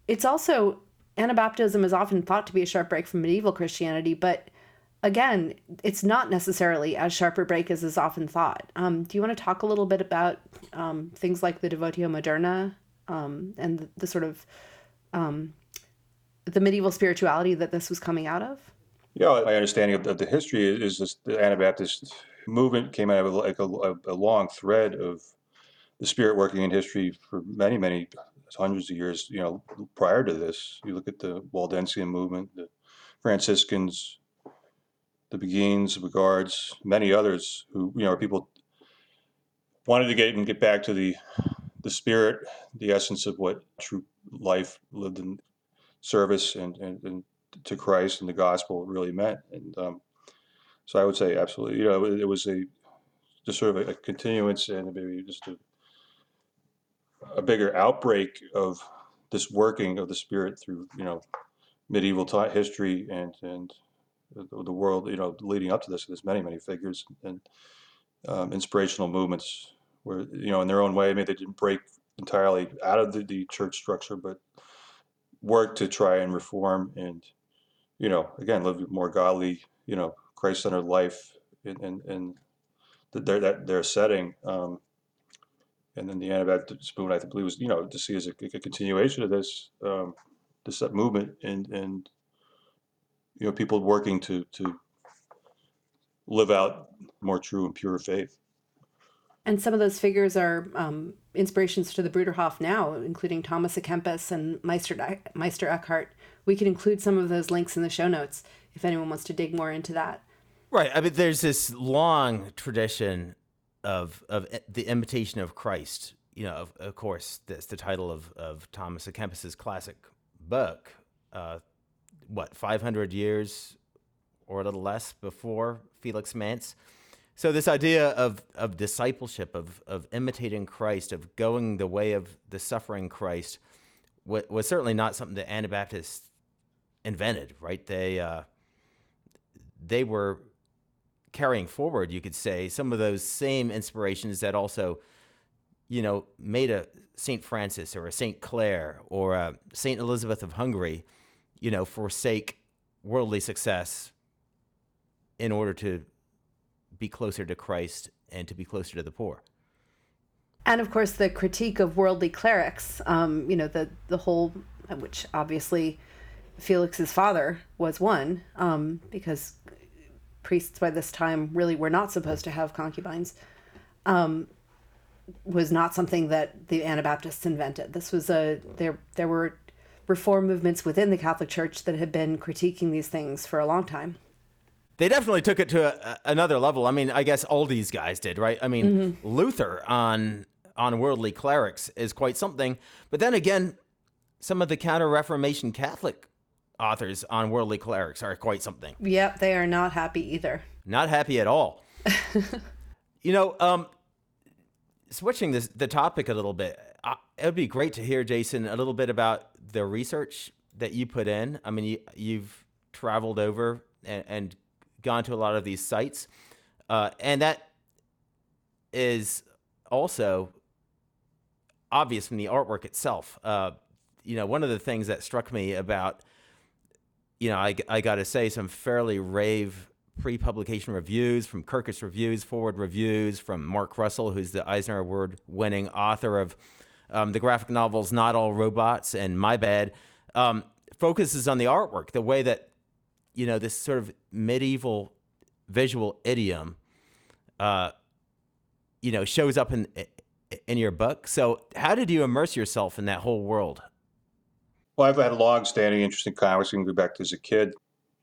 It's also Anabaptism is often thought to be a sharp break from medieval Christianity, but again, it's not necessarily as sharp a break as is often thought. Um, do you want to talk a little bit about um, things like the Devotio Moderna um, and the, the, sort of um, the medieval spirituality that this was coming out of? Yeah, my understanding of, of the history is this the Anabaptist movement came out of like a, a, long thread of the spirit working in history for many, many hundreds of years. You know, prior to this, you look at the Waldensian movement, the Franciscans, the Beguines, the Beghards, many others who you know are people wanted to get and get back to the the spirit, the essence of what true life lived in service and, and, and to Christ and the gospel really meant. And um, so I would say absolutely. You know, it, it was a just sort of a, a continuance and maybe just a, a bigger outbreak of this working of the spirit through you know medieval t- history and and the, world you know leading up to this there's many many figures and um, inspirational movements where you know in their own way maybe they didn't break entirely out of the, the church structure but worked to try and reform and you know again live more godly you know Christ-centered life in in, in the, their that their setting. Um, and then the Anabaptist movement, I believe, was you know to see as a, a continuation of this um, this movement and and you know people working to to live out more true and pure faith. And some of those figures are um, inspirations to the Bruderhof now, including Thomas à Kempis and Meister, Meister Eckhart. We can include some of those links in the show notes if anyone wants to dig more into that. Right. I mean, there's this long tradition of of the imitation of Christ. You know, of, of course, that's the title of, of Thomas à Kempis's classic book. Uh, what, 500 years or a little less before Felix Manz? So this idea of, of discipleship, of, of imitating Christ, of going the way of the suffering Christ, was, was certainly not something the Anabaptists invented, right? They uh, they were carrying forward, you could say, some of those same inspirations that also, you know, made a Saint Francis or a Saint Clare or a Saint Elizabeth of Hungary, you know, forsake worldly success in order to be closer to Christ and to be closer to the poor. And of course, the critique of worldly clerics, um, you know, the, the whole, which obviously Felix's father was one, um, because priests by this time really were not supposed to have concubines. Um, was not something that the Anabaptists invented. This was a there there were reform movements within the Catholic Church that had been critiquing these things for a long time. They definitely took it to a, another level. I mean, I guess all these guys did, right? I mean, mm-hmm. Luther on on worldly clerics is quite something. But then again, some of the Counter Reformation Catholic authors on worldly clerics are quite something. Yep, they are not happy either. Not happy at all. <laughs> you know, um, switching this, the topic a little bit, uh, it would be great to hear, Jason, a little bit about the research that you put in. I mean, you, have traveled over and, and, gone to a lot of these sites, uh, and that is also obvious from the artwork itself. Uh, you know, one of the things that struck me about, you know, I, I got to say, some fairly rave pre-publication reviews from Kirkus Reviews, Forward Reviews, from Mark Russell, who's the Eisner Award-winning author of um, the graphic novels "Not All Robots" and "My Bad," um, focuses on the artwork, the way that you know this sort of medieval visual idiom, uh, you know, shows up in in your book. So, how did you immerse yourself in that whole world? Well, I've had a long-standing interest in comics. I can go back to as a kid,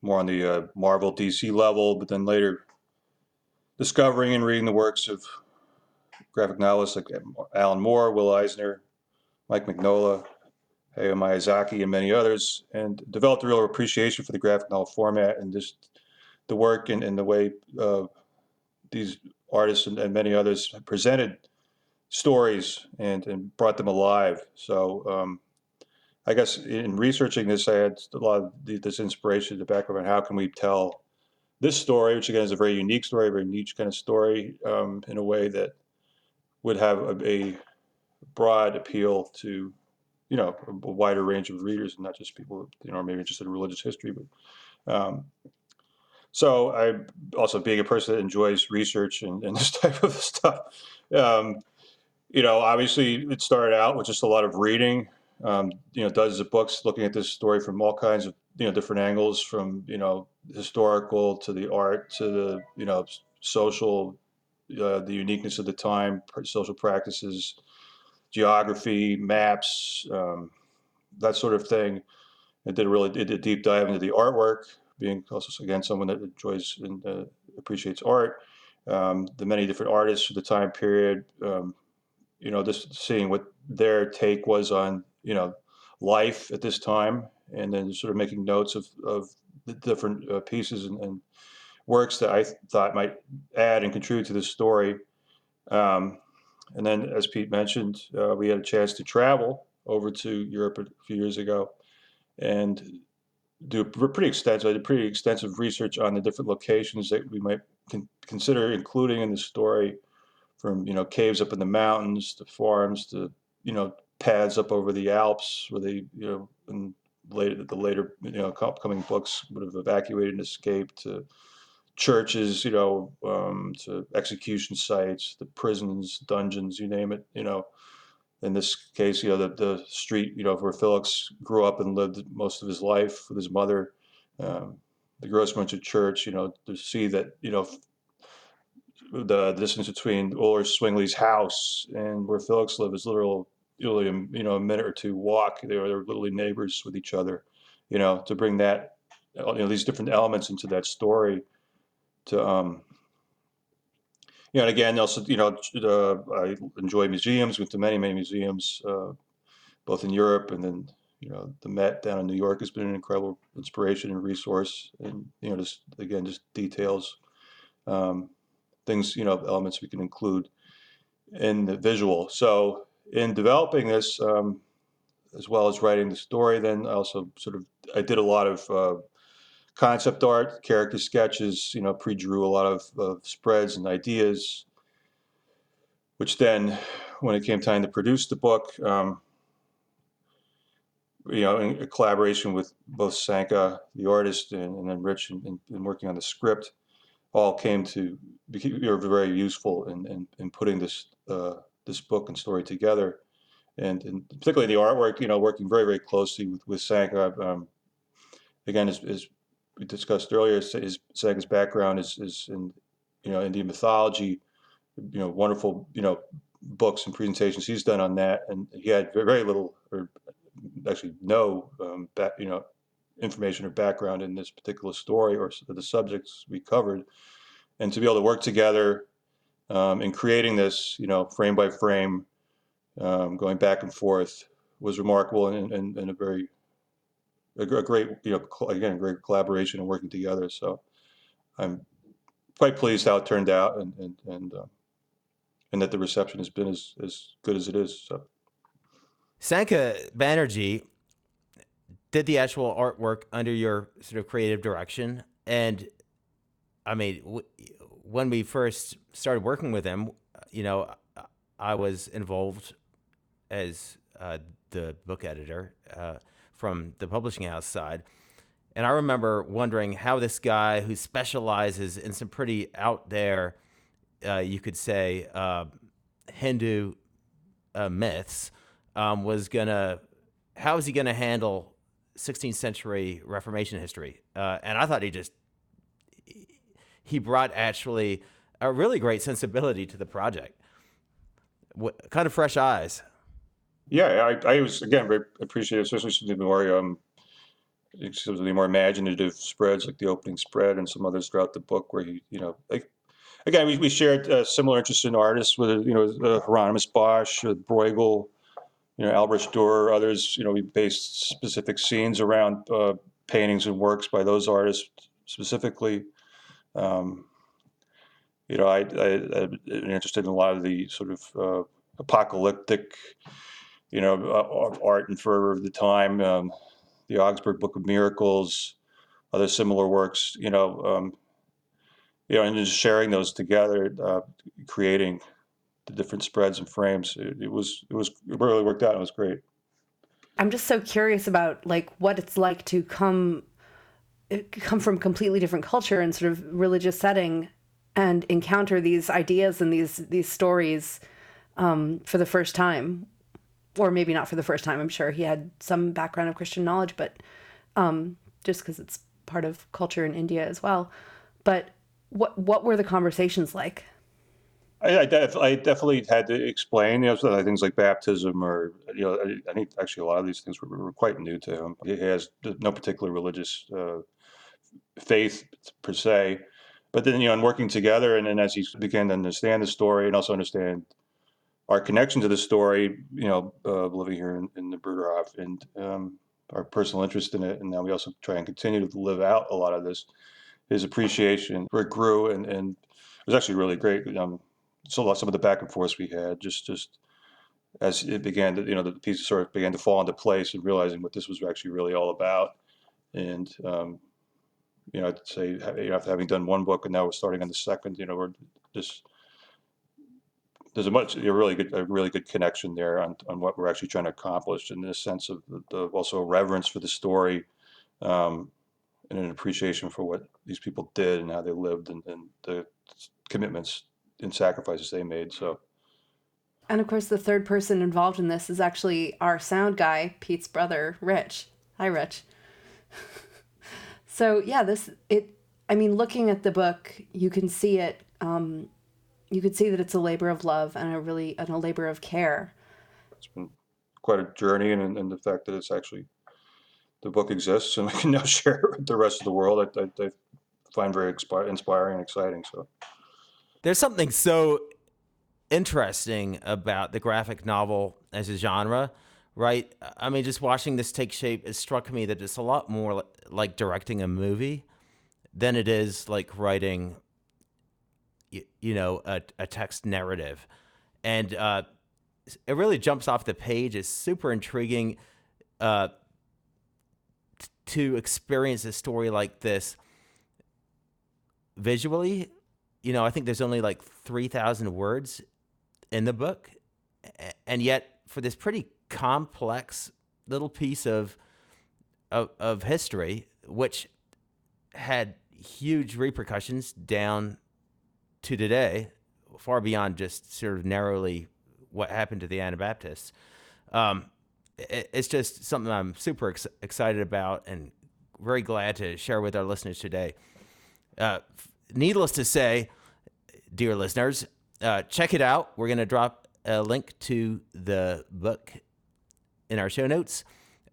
more on the uh, Marvel, DC level, but then later discovering and reading the works of graphic novelists like Alan Moore, Will Eisner, Mike Mignola, Hayao Miyazaki, and many others, and developed a real appreciation for the graphic novel format and just the work and, and the way uh, these artists and, and many others presented stories and, and brought them alive. So um, I guess in researching this, I had a lot of this inspiration to back on how can we tell this story, which again is a very unique story, a very niche kind of story, um, in a way that would have a, a, broad appeal to, you know, a, a, wider range of readers, and not just people, you know, maybe interested in religious history. But um, so I also being a person that enjoys research and, and <laughs> this type of stuff. Um, you know, obviously it started out with just a lot of reading, um, you know, dozens of books looking at this story from all kinds of, you know, different angles from, you know, historical to the art to the, you know, social, uh, the uniqueness of the time, social practices, geography, maps, um, that sort of thing. It did really did a deep dive into the artwork, being also again someone that enjoys and uh, appreciates art. Um, the many different artists of the time period, um, you know, just seeing what their take was on, you know, life at this time, and then sort of making notes of, of the different uh, pieces and, and, works that I th- thought might add and contribute to this story. Um, and then, as Pete mentioned, uh, we had a chance to travel over to Europe a few years ago and do pretty extensive, I did pretty extensive research on the different locations that we might con- consider including in the story from you know caves up in the mountains to farms to you know paths up over the Alps where they you know in later the later you know upcoming books would have evacuated and escaped to churches you know um, to execution sites the prisons dungeons you name it you know in this case you know the, the street you know where Felix grew up and lived most of his life with his mother um, the Grossmünster church you know to see that you know the distance between Ulrich Zwingli's house and where Felix lived is literally, you know, a minute or two walk. They were, they were literally neighbors with each other, you know, to bring that, you know, these different elements into that story to, um, you know, and again, also, you know, uh, I enjoy museums, went to many, many museums, uh, both in Europe and then, you know, the Met down in New York has been an incredible inspiration and resource. And, you know, just, again, just details. Um, things, you know, elements we can include in the visual. So in developing this, um, as well as writing the story, then I also sort of I did a lot of uh, concept art, character sketches. You know, pre-drew a lot of, of spreads and ideas, which then, when it came time to produce the book, um, you know, in collaboration with both Sankha, the artist, and, and then Rich, and, and working on the script all came to be very useful in, in, in putting this uh, this book and story together, and, and, particularly the artwork. You know, working very very closely with with Sankha. Um, again, as, as, we discussed earlier, his Sankha's background is is in you know Indian mythology. You know, wonderful you know books and presentations he's done on that, and he had very little, or actually no, um, back, you know, information or background in this particular story or the subjects we covered, and to be able to work together um, in creating this, you know, frame by frame, um, going back and forth, was remarkable and, and, and a very a, great, you know, again, great collaboration and working together. So I'm quite pleased how it turned out and and and, uh, and that the reception has been as, as good as it is. So. Sankha Banerjee did the actual artwork under your sort of creative direction, and I mean, w- when we first started working with him, you know, I was involved as uh, the book editor uh, from the publishing house side. And I remember wondering how this guy who specializes in some pretty out there, uh, you could say, uh, Hindu uh, myths, um, was gonna, how is he gonna handle 16th century Reformation history? Uh, and I thought he just, he brought actually a really great sensibility to the project. What kind of fresh eyes? Yeah, I, I was again very appreciative, especially some of the more um, some of the more imaginative spreads, like the opening spread, and some others throughout the book, where he, you know, like again, we, we shared uh, similar interests in artists with you know uh, Hieronymus Bosch, uh, Bruegel, you know Albrecht Dürer, others. You know, we based specific scenes around uh, paintings and works by those artists specifically. Um, you know, I, I, I'm interested in a lot of the sort of uh, apocalyptic you know, uh, art and fervor of the time, um, the Augsburg Book of Miracles, other similar works, you know, um, you know, and just sharing those together, uh, creating the different spreads and frames. It, it, was, it was, it really worked out. It was great. I'm just so curious about like what it's like to come, come from completely different culture and sort of religious setting, and encounter these ideas and these these stories um, for the first time or maybe not for the first time. I'm sure he had some background of Christian knowledge, but um, just because it's part of culture in India as well. But what what were the conversations like? I, I, def- I definitely had to explain, you know, things like baptism, or you know, I, I, think actually a lot of these things were, were, quite new to him. He has no particular religious uh, faith per se, but then you know, in working together, and then as he began to understand the story and also understand our connection to the story, you know, uh, living here in, in the Bruderhof and um, our personal interest in it. And now we also try and continue to live out a lot of this, his appreciation it grew. And, and it was actually really great. Um, so some of the back and forth we had just, just as it began to, you know, the pieces sort of began to fall into place and realizing what this was actually really all about. And, um, you know, I'd say, after having done one book and now we're starting on the second, you know, we're just, there's a much a really good a really good connection there on, on what we're actually trying to accomplish in this sense of the, the also reverence for the story um, and an appreciation for what these people did and how they lived and, and the commitments and sacrifices they made so. And of course the third person involved in this is actually our sound guy pete's brother rich. Hi rich. <laughs> So yeah this it i mean looking at the book you can see it um, you could see that it's a labor of love and a really and a labor of care. It's been quite a journey, and, and the fact that it's actually the book exists and <laughs> we can now share it with the rest of the world, I, I, I find very inspiring and exciting. So there's something so interesting about the graphic novel as a genre, right? I mean, just watching this take shape, it struck me that it's a lot more like directing a movie than it is like writing you, know a, a, text narrative. And uh, it really jumps off the page. It's super intriguing uh, t- to experience a story like this visually. You know i think there's only like 3000 words in the book and yet for this pretty complex little piece of of, of history which had huge repercussions down to today, far beyond just sort of narrowly what happened to the Anabaptists. Um, it, it's just something I'm super ex- excited about and very glad to share with our listeners today. Uh, needless to say, dear listeners, uh, check it out. We're going to drop a link to the book in our show notes.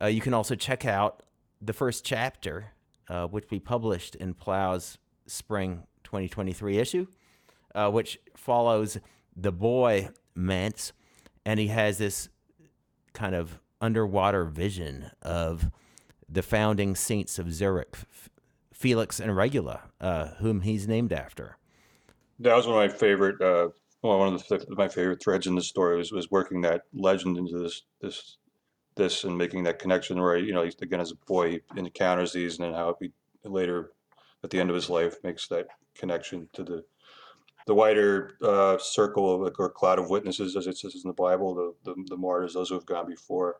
Uh, you can also check out the first chapter, uh, which we published in Plough's spring 2023 issue, uh, which follows the boy Manz, and he has this kind of underwater vision of the founding saints of Zurich, Felix and Regula, uh, whom he's named after. That was one of my favorite. Uh, well, one of the, my favorite threads in the story was, was working that legend into this this this and making that connection where you know again as a boy he encounters these and then how he later at the end of his life makes that connection to the the wider uh, circle of or cloud of witnesses as it says in the Bible the, the the martyrs those who have gone before.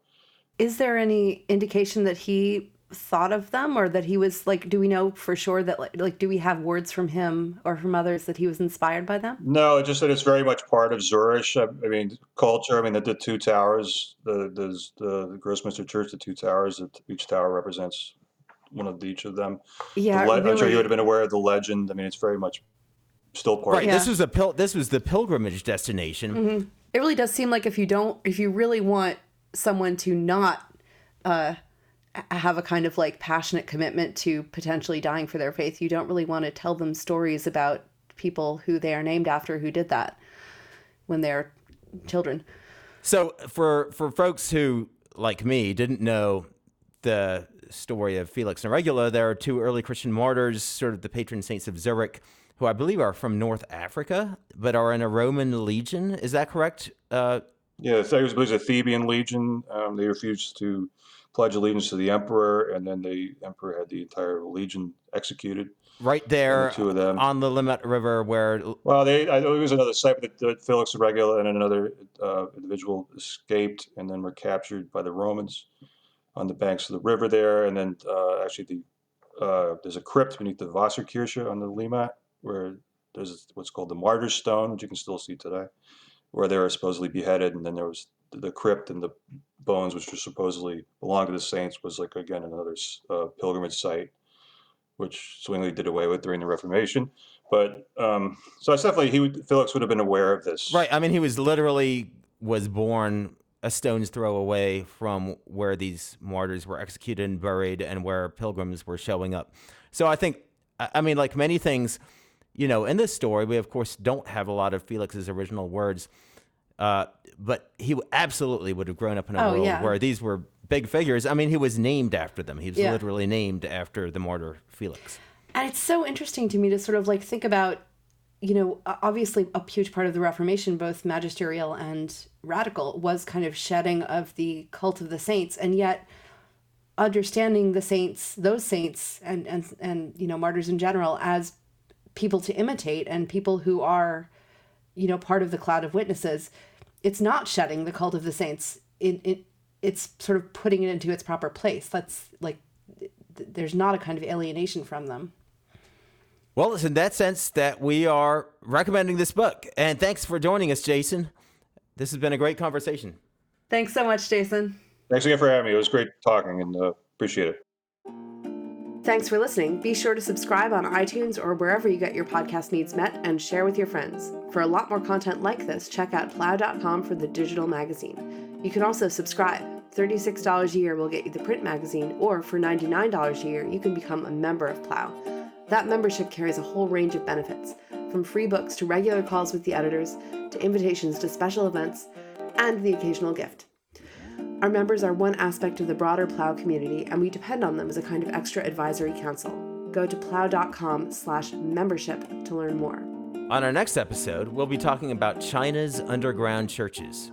Is there any indication that he thought of them or that he was like do we know for sure that like, like do we have words from him or from others that he was inspired by them? No just that it's very much part of zurich i, I mean culture. I mean the, the two towers the, the the the Grossmünster church the two towers that each tower represents one of each of them. Yeah le- really, i'm sure you would have been aware of the legend. I mean it's very much still part right of Yeah. this was a pil- this was the pilgrimage destination Mhm. it really does seem like if you don't if you really want someone to not uh have a kind of like passionate commitment to potentially dying for their faith you don't really want to tell them stories about people who they are named after who did that when they're children So for for folks who like me didn't know the story of Felix and Regula, there are two early Christian martyrs, sort of the patron saints of Zurich, who I believe are from North Africa, but are in a Roman legion. Is that correct? Uh, yeah it was, it was a theban legion um, they refused to pledge allegiance to the emperor and then the emperor had the entire legion executed right there the two of them on the Limmat River, where Well, they I, there was another site that, that Felix Regula and another uh, individual escaped and then were captured by the Romans on the banks of the river there. And then uh, actually, the uh, there's a crypt beneath the Wasserkirche on the Limmat where there's what's called the Martyr's Stone, which you can still see today, where they were supposedly beheaded. And then there was the, crypt and the bones, which were supposedly belonged to the saints, was like again another uh, pilgrimage site, which Zwingli did away with during the Reformation. But um, so it's definitely he would, Felix would have been aware of this. right. I mean, he was literally was born a stone's throw away from where these martyrs were executed and buried, and where pilgrims were showing up. So I think, I I mean, like many things, you know, in this story, we of course don't have a lot of Felix's original words, uh, but he absolutely would have grown up in a Oh, world yeah. where these were big figures. I mean, he was named after them. He was Yeah. literally named after the martyr Felix. And it's so interesting to me to sort of like think about, you know, obviously a huge part of the Reformation, both magisterial and radical, was kind of shedding of the cult of the saints, and yet understanding the saints, those saints, and and and you know martyrs in general as people to imitate and people who are, you know, part of the cloud of witnesses. It's not shedding the cult of the saints. It it it's sort of putting it into its proper place. That's like th- there's not a kind of alienation from them. Well, it's in that sense that we are recommending this book. And thanks for joining us, Jason. This has been a great conversation. Thanks so much, Jason. Thanks again for having me. It was great talking and uh, appreciate it. Thanks for listening. Be sure to subscribe on iTunes or wherever you get your podcast needs met and share with your friends. For a lot more content like this, check out plough.com for the digital magazine. You can also subscribe. $36 a year will get you the print magazine, or for $99 a year, you can become a member of Plough. That membership carries a whole range of benefits, from free books to regular calls with the editors, to invitations to special events, and the occasional gift. Our members are one aspect of the broader Plough community, and we depend on them as a kind of extra advisory council. Go to plough.com slash membership to learn more. On our next episode, we'll be talking about China's underground churches.